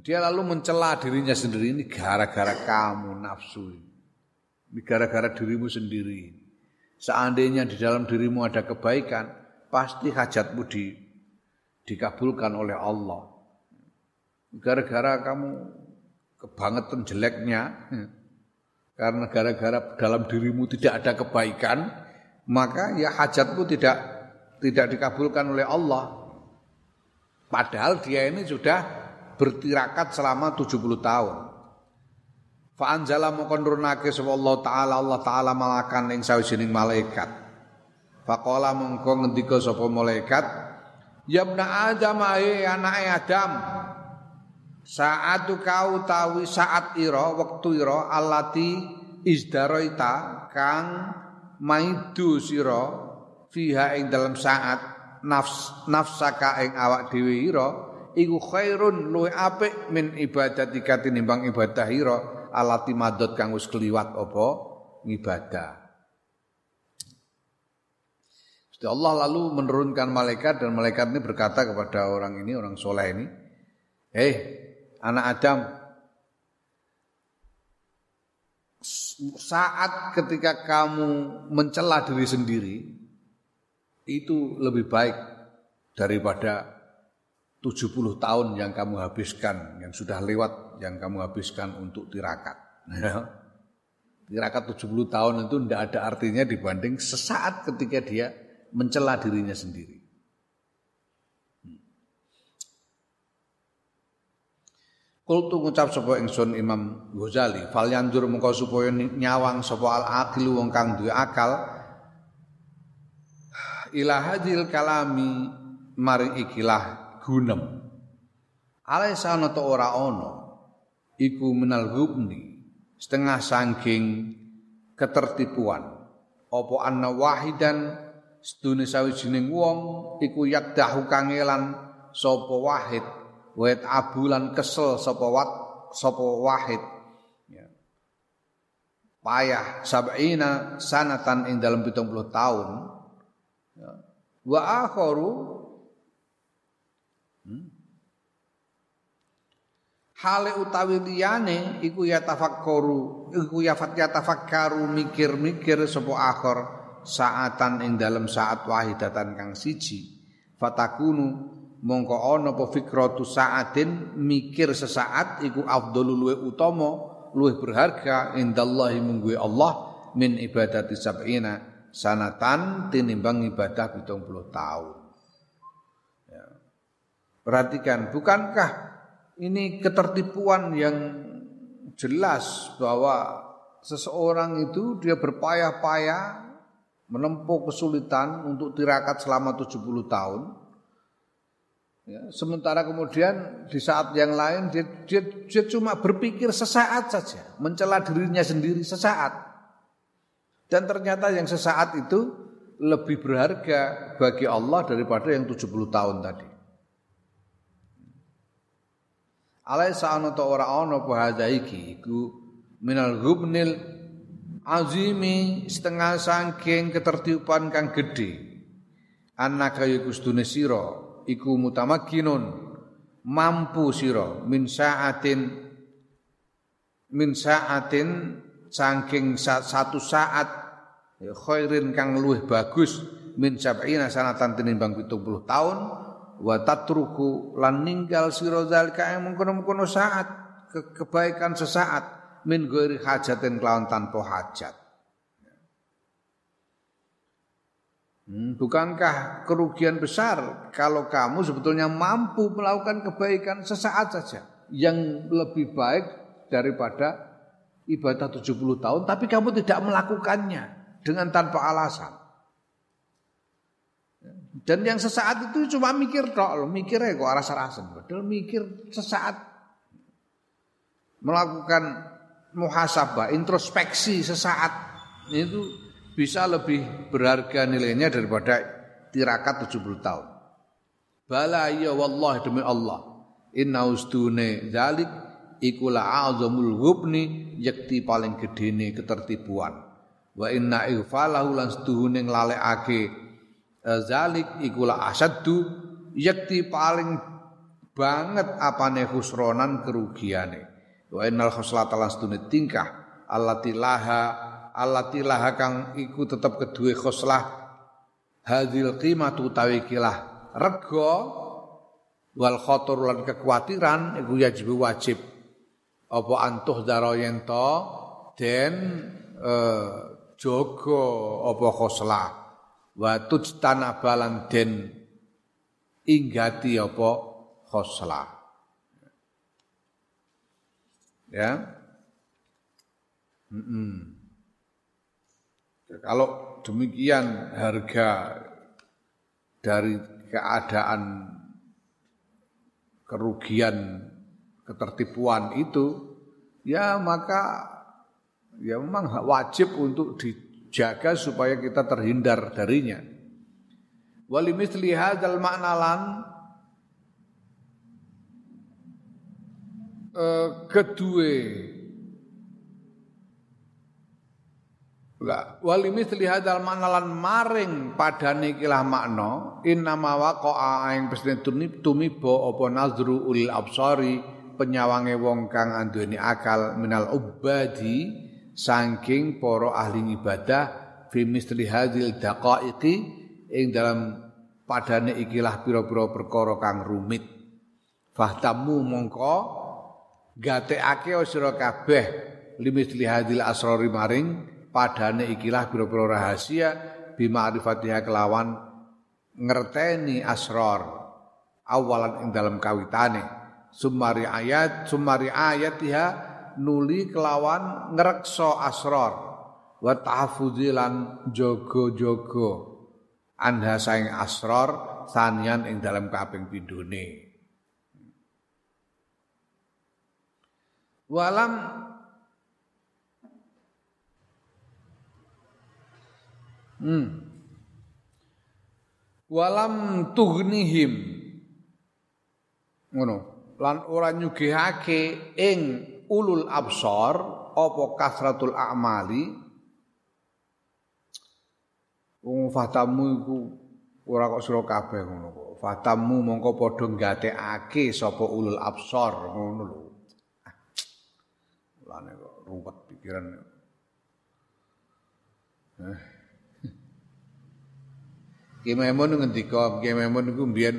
Dia lalu mencela dirinya sendiri ini gara-gara kamu nafsu ini. gara-gara dirimu sendiri. Seandainya di dalam dirimu ada kebaikan, pasti hajatmu di, dikabulkan oleh Allah. Gara-gara kamu kebangetan jeleknya, karena gara-gara dalam dirimu tidak ada kebaikan, maka ya hajatmu tidak tidak dikabulkan oleh Allah. Padahal dia ini sudah bertirakat selama 70 tahun. Fa anzala mongkon nurunake sapa taala Allah taala malakan ing sawijining malaikat. Faqala mongko ngendika sapa malaikat, "Ya ibna Adam ae anake Adam, saat kau tawi saat ira wektu ira alati izdaroita kang maidu sira fiha ing dalam saat nafs nafsaka ing awak dhewe ira iku khairun luwe apik min ibadatika tinimbang ibadah ira alati madot kang wis kliwat apa ngibadah. Gusti Allah lalu menurunkan malaikat dan malaikat ini berkata kepada orang ini, orang soleh ini, "Hei, anak Adam, saat ketika kamu mencela diri sendiri itu lebih baik daripada 70 tahun yang kamu habiskan, yang sudah lewat yang kamu habiskan untuk tirakat. tirakat 70 tahun itu tidak ada artinya dibanding sesaat ketika dia mencela dirinya sendiri. Kultu ngucap sapa ingsun Imam Ghazali, fal yandur mengko supaya nyawang sapa al aqilu wong kang duwe akal ila hadil kalami maring ikilah gunem. Alaisa ana ta ora ana iku minal hubni setengah sangking ketertipuan apa anna wahidan sedune sawijining wong iku yakdahu kangelan sapa wahid wet abulan kesel sapa wat sapa wahid ya. payah sab'ina sanatan ing dalam 70 tahun ya. wa akharu Hmm? Hale utawi liyane iku ya tafakkaru, iku ya fat ya tafakkaru mikir-mikir sapa akhir saatan ing dalam saat wahidatan kang siji. Fatakunu mongko ana apa fikratu saatin mikir sesaat iku afdhalu luwe utama, luwe berharga indallahi mungguwe Allah min ibadati sab'ina sanatan tinimbang ibadah 70 tahun. Perhatikan, bukankah ini ketertipuan yang jelas bahwa seseorang itu dia berpayah-payah menempuh kesulitan untuk tirakat selama 70 tahun. Ya, sementara kemudian di saat yang lain dia, dia, dia cuma berpikir sesaat saja, mencela dirinya sendiri sesaat. Dan ternyata yang sesaat itu lebih berharga bagi Allah daripada yang 70 tahun tadi. Alaisa ana ta ora ana apa hadza iki iku minal ghubnil azimi setengah sangking ketertiupan kang gedhe. Annaka yakustune sira iku mutamakkinun mampu sira min saatin min saatin saking satu saat ya, khairin kang luwih bagus min sab'ina sanatan tinimbang 70 tahun wa tatruku lan ninggal sira zalika mengkono-mengkono saat ke kebaikan sesaat min ghairi hajatin kelawan tanpa hajat. Hmm, bukankah kerugian besar kalau kamu sebetulnya mampu melakukan kebaikan sesaat saja yang lebih baik daripada ibadah 70 tahun tapi kamu tidak melakukannya dengan tanpa alasan. Dan yang sesaat itu cuma mikir tok loh, mikirnya kok rasa-rasa. Padahal mikir sesaat melakukan muhasabah, introspeksi sesaat itu bisa lebih berharga nilainya daripada tirakat 70 tahun. Bala ya wallah demi Allah. Inna ustune zalik ikulah azamul hubni yakti paling gedene ketertipuan. Wa inna ighfalahu lan setuhune nglalekake Eh, zalik ikulah asaddu yakti paling banget apane khusronan kerugiane wa innal khoslata lan tingkah. Allati laha allati laha kang iku tetep kedue khoslah hadil qimatu tawikilah rego wal khotor lan kekhawatiran iku wajib wajib. Apa antuh daro yen to den eh, jaga apa khoslah wa tujtana balan den inggati apa khoslah ya mm -mm. kalau demikian harga dari keadaan kerugian ketertipuan itu ya maka ya memang wajib untuk dijaga supaya kita terhindar darinya. Walimithli hadzal maknalan eh, kedua La wali misli hadal manalan maring padane kilah makna innama waqa'a ing pesne tumiba apa nazru ul absari penyawange wong kang anduweni akal minal ubadi saking para ahli ibadah fi misli hadil daqaiqi ing dalam padane ikilah pira-pira perkara kang rumit. Fahtamu mongko gateake sira kabeh limisli hadil asrori maring padane ikilah pira-pira rahasia bima arifatiha kelawan ngerteni asror awalan ing dalam kawitane. Sumari ayat sumari ayatiha nuli kelawan ngrekso asror. Wa tahfuzilan jogo-jogo anha saing asror sanian ing dalam kaping pindhone walam. Hmm. Walam tughnihim ngono. Lan ora nyugihake ing ulul absar apa kasratul a'mali. Wong fatamu iku ora kok sira kabeh ngono kok. Fatamu mongko padha nggatekake sapa ulul absar ngono lho lane kok ruwet pikiran eh Ki Maimun ngendika Ki Maimun iku mbiyen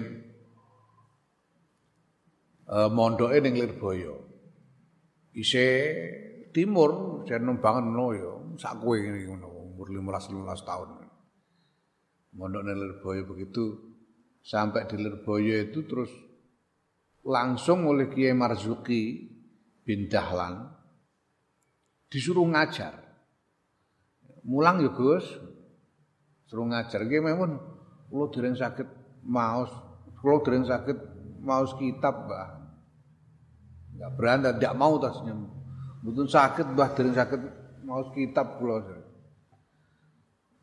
uh, mondoke ning Lirboyo. Isih timur jan nembangan ngono ya, sak kowe ngene ngono, umur 15 15 tahun. Mondok ning Lirboyo begitu sampai di Lirboyo itu terus langsung oleh Kiai Marzuki bin Dahlan disuruh ngajar. Mulang ya Gus, suruh ngajar Kiai Maimun Kulo dereng sakit maos, kulo dereng sakit maos kitab, Mbah. Enggak beranda, tidak mau tasnya. Betul sakit, Mbah dereng sakit maos kitab kulo.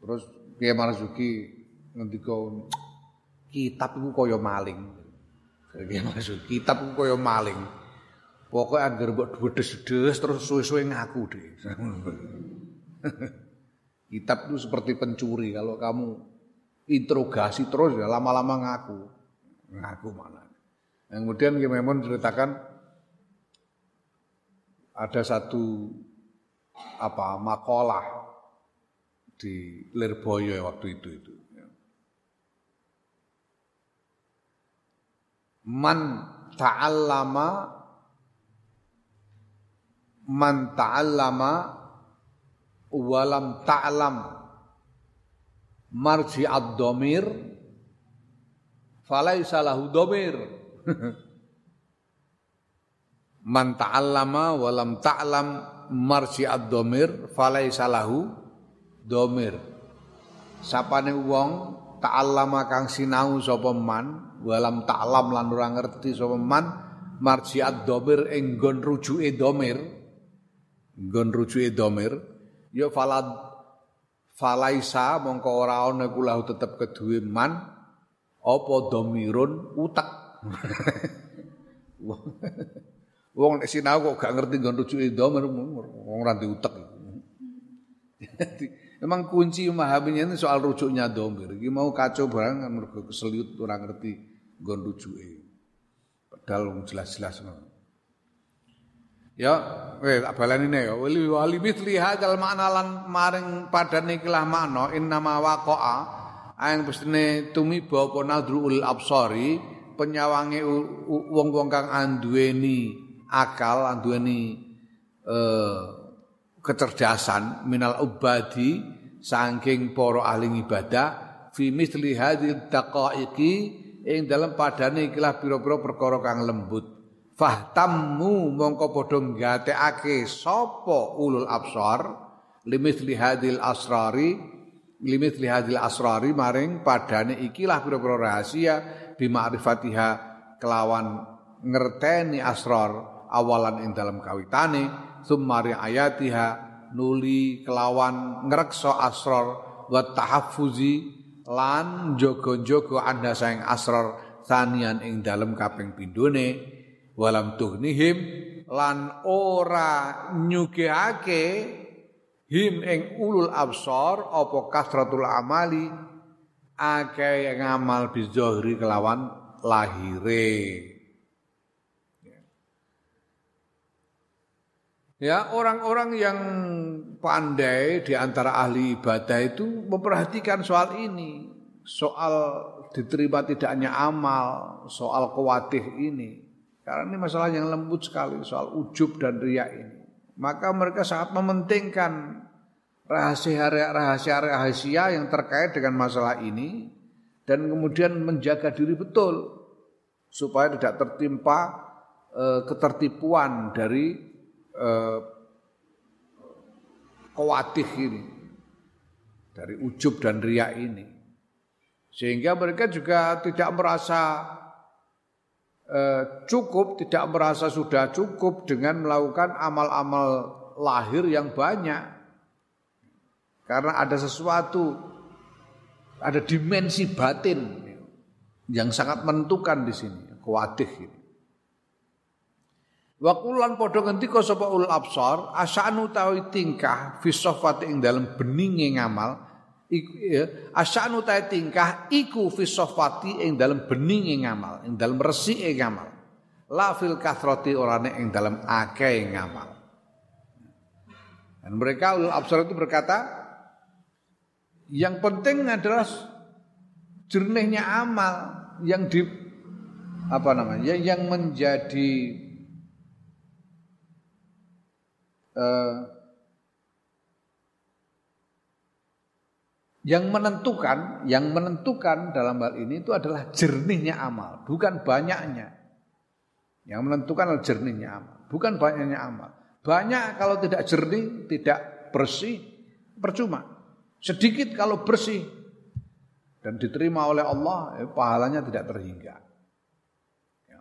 Terus Kiai Marzuki ngendika kitab iku kaya maling. Kiai Marzuki kitab iku kaya maling. Pokoknya agar buat dedes-dedes terus suwe-suwe ngaku deh. kitab itu seperti pencuri. Kalau kamu interogasi terus ya lama-lama ngaku. Ngaku mana. Yang kemudian Ki Memon ceritakan ada satu apa makalah di Lirboyo waktu itu itu. Man ta'allama man ta'allama walam ta'lam marji ad-domir falaisa lahu domir. Man ta'allama wa lam ta'lam marji ad-domir falaisa lahu domir. Sapane wong ta'allama kang sinau sapa man walam ta'lam lan ora ngerti sapa man marji ad-domir ing nggon rujuke domir nggon rujuke domir ya falad falaisa mongko ora ana iku lahu tetep keduwe man apa domirun utek? Wong nek sinau kok gak ngerti nggon rujuke domir wong ora utek memang kunci memahaminya ini soal rujuknya domir. Iki mau kacau barang mergo keseliut ora ngerti nggon rujuke. Dal jelas-jelas Ya, weh tak baleni ne ya. Wali wali mithli hadzal makna lan maring padane ikilah makna innama waqa'a ayang pestine tumiba apa nadrul absari penyawange wong-wong kang anduweni akal anduweni eh, kecerdasan minal ubadi saking para ahli ibadah fi mithli hadhil daqaiqi ing dalam padane ikilah pira-pira perkara kang lembut fahtammu mongko padha nggatekake sapa ulul absar? Limithli hadil asrari limithli hadil asrari maring padane ikilah pira-pira rahasia bima'rifatiha kelawan ngerteni asrar awalan ing dalam kawitane sumari ayatiha nuli kelawan ngrekso asrar wa tahaffuzi lan jogo-jogo anda sayang asrar sanian ing dalam kaping pindone walam tuhnihim lan ora nyugihake him ing ulul absar apa kasratul amali akeh ngamal bizohri kelawan lahire Ya, orang-orang yang pandai di antara ahli ibadah itu memperhatikan soal ini, soal diterima tidaknya amal, soal kewatih ini. Karena ini masalah yang lembut sekali soal ujub dan riak ini. Maka mereka sangat mementingkan rahasia-rahasia yang terkait dengan masalah ini dan kemudian menjaga diri betul supaya tidak tertimpa e, ketertipuan dari e, kewatih ini dari ujub dan riak ini sehingga mereka juga tidak merasa eh, cukup, tidak merasa sudah cukup dengan melakukan amal-amal lahir yang banyak. Karena ada sesuatu, ada dimensi batin yang sangat menentukan di sini, kuatih ini. Wa kulan padha ngendika sapa ul absar asanu tawi tingkah fi ing dalam beninge ngamal ya, asyanu ta tingkah iku fi sofati ing dalam beninge ngamal, ing dalam resike ngamal. La fil kathrati orane ing dalam akeh ngamal. Dan mereka ulul absar itu berkata, yang penting adalah jernihnya amal yang di apa namanya yang menjadi uh, Yang menentukan, yang menentukan dalam hal ini itu adalah jernihnya amal, bukan banyaknya. Yang menentukan adalah jernihnya amal, bukan banyaknya amal. Banyak kalau tidak jernih, tidak bersih, percuma. Sedikit kalau bersih dan diterima oleh Allah, eh, pahalanya tidak terhingga. Ya.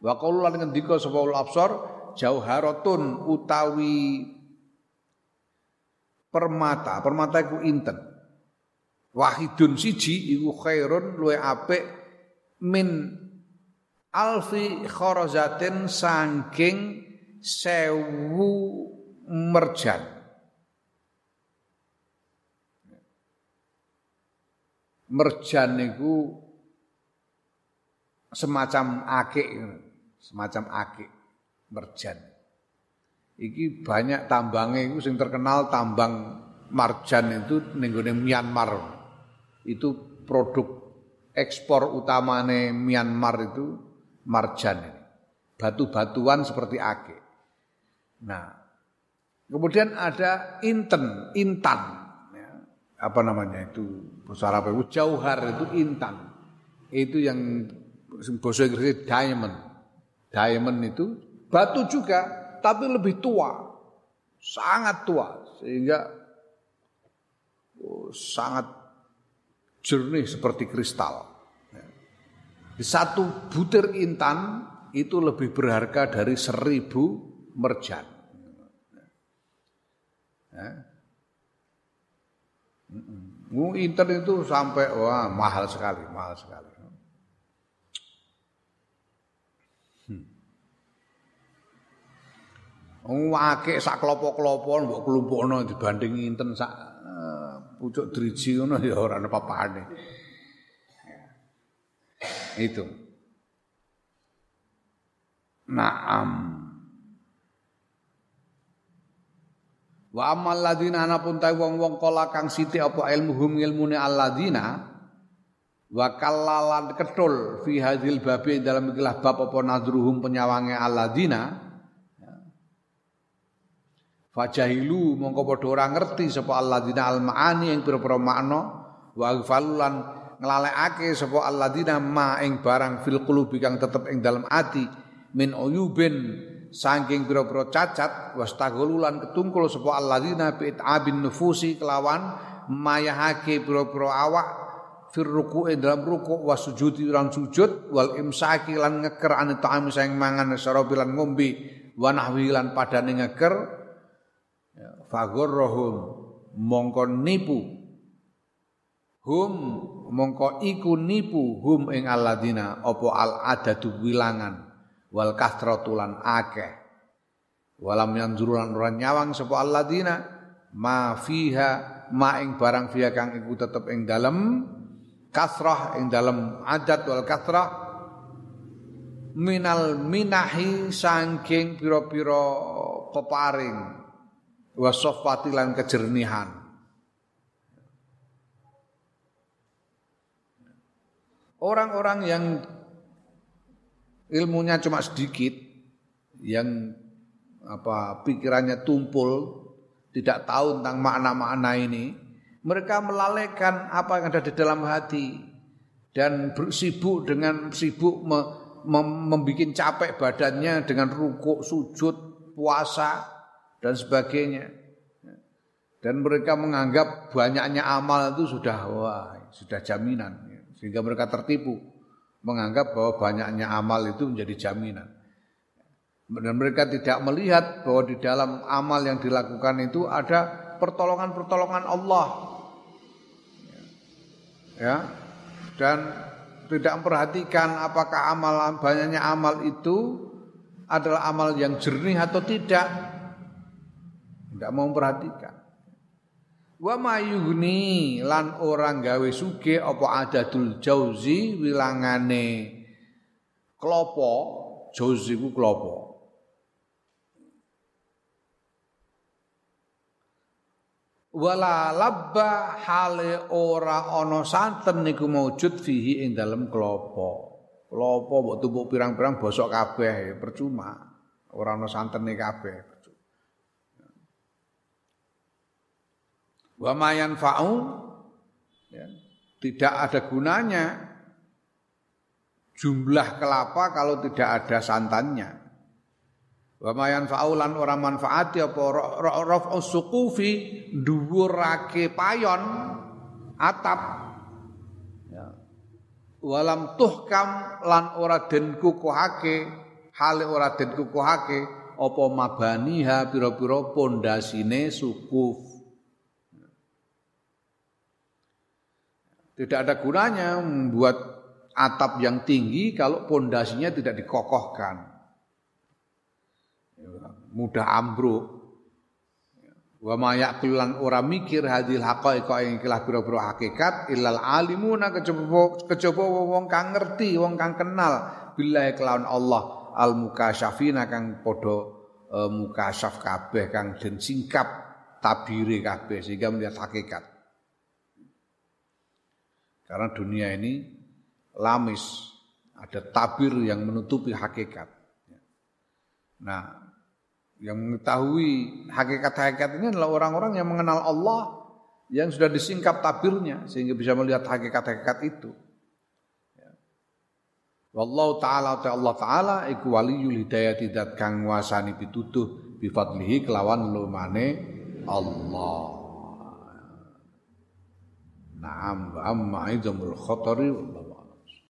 Wa qaululan ngendika sapa absar jauharatun utawi permata, permata iku inten wahidun siji iku khairun luwe apik min alfi kharazatin saking sewu merjan. Merjan niku semacam akik semacam akik merjan. Iki banyak tambangnya itu sing terkenal tambang marjan itu ning Myanmar itu produk ekspor utamane Myanmar itu marjan batu-batuan seperti ake. Nah, kemudian ada inten, intan, ya, apa namanya itu? Bahasa Arab itu jauhar itu intan, itu yang bahasa Inggris diamond, diamond itu batu juga tapi lebih tua, sangat tua sehingga oh, sangat jernih seperti kristal. Di satu butir intan itu lebih berharga dari seribu merjan. Ya. Intan itu sampai wah mahal sekali, mahal sekali. Hmm. Akeh sak klopo-klopo mbok klumpukno dibanding inten sak pucuk driji ngono ya ora ana papane. Itu. Naam. Wa amal ladina anapun ta wong-wong kala kang sithik apa ilmuhum ilmune alladina wa kallalan ketul fi hadil babi dalam ikilah bab apa nadruhum penyawange alladina Fajahilu mongko padha ora ngerti sapa alladzina al maani ing pira-pira makna. Wa aghfalulan nglalekake sapa alladzina ma ing barang fil qulubi kang tetep ing dalam ati. Min uyubin saking pira-pira cacat wastagolulan ketungkul sapa alladzina bi abin nufusi kelawan mayahake pira-pira awak fir ruku'i dalam ruku' wa sujudi lan sujud wal imsaki lan ngeker ane ta'ami saing mangan sarabi lan ngombe wa nahwi lan padane ngeker fagurrahum mongko nipu. Hum mongko iku nipu hum ing alladzina apa al adadu wilangan wal kathratulan akeh. Walam yanzurulan ora nyawang sapa alladzina ma fiha ma ing barang fiha kang iku tetep ing dalem kasrah ing dalem adat wal kasrah minal minahi saking pira-pira peparing wasofati lan kejernihan. Orang-orang yang ilmunya cuma sedikit, yang apa pikirannya tumpul, tidak tahu tentang makna-makna ini, mereka melalaikan apa yang ada di dalam hati dan bersibuk dengan sibuk me, mem, membuat capek badannya dengan rukuk, sujud, puasa, dan sebagainya. Dan mereka menganggap banyaknya amal itu sudah wah, sudah jaminan sehingga mereka tertipu menganggap bahwa banyaknya amal itu menjadi jaminan. Dan mereka tidak melihat bahwa di dalam amal yang dilakukan itu ada pertolongan-pertolongan Allah. Ya. Dan tidak memperhatikan apakah amal banyaknya amal itu adalah amal yang jernih atau tidak tidak mau memperhatikan. Wa mayugni lan orang gawe suge apa adadul jauzi wilangane klopo, jauzi ku klopo. Wala labba hale ora ana santen niku maujud fihi ing dalem klopo. Klopo mbok tumpuk pirang-pirang bosok kabeh percuma. Ora ana santene kabeh. Wa mayan fa'u ya, tidak ada gunanya jumlah kelapa kalau tidak ada santannya wa mayan fa'ulan orang manfaati apa raf'u suqufi dhuwurake payon atap ya. walam tuhkam lan ora den kukuhake hale ora den kukuhake apa mabaniha pira-pira pondasine sukuf Tidak ada gunanya membuat atap yang tinggi kalau pondasinya tidak dikokohkan. Mudah ambruk. Wa ma yaqilan ora mikir hadil haqaiq ing ikilah pira-pira hakikat illal alimuna kejaba wong kang ngerti, wong kang kenal billahi kelawan Allah al mukasyafina kang padha uh, mukasyaf kabeh kang den singkap tabire kabeh sehingga melihat hakikat. Karena dunia ini lamis, ada tabir yang menutupi hakikat. Nah, yang mengetahui hakikat-hakikat ini adalah orang-orang yang mengenal Allah yang sudah disingkap tabirnya sehingga bisa melihat hakikat-hakikat itu. Ya. Wallahu taala ta Allah taala iku waliyul hidayati dat kang wasani pitutuh bi fadlihi kelawan lumane Allah. Naam wa amma aizamul khatari wallahu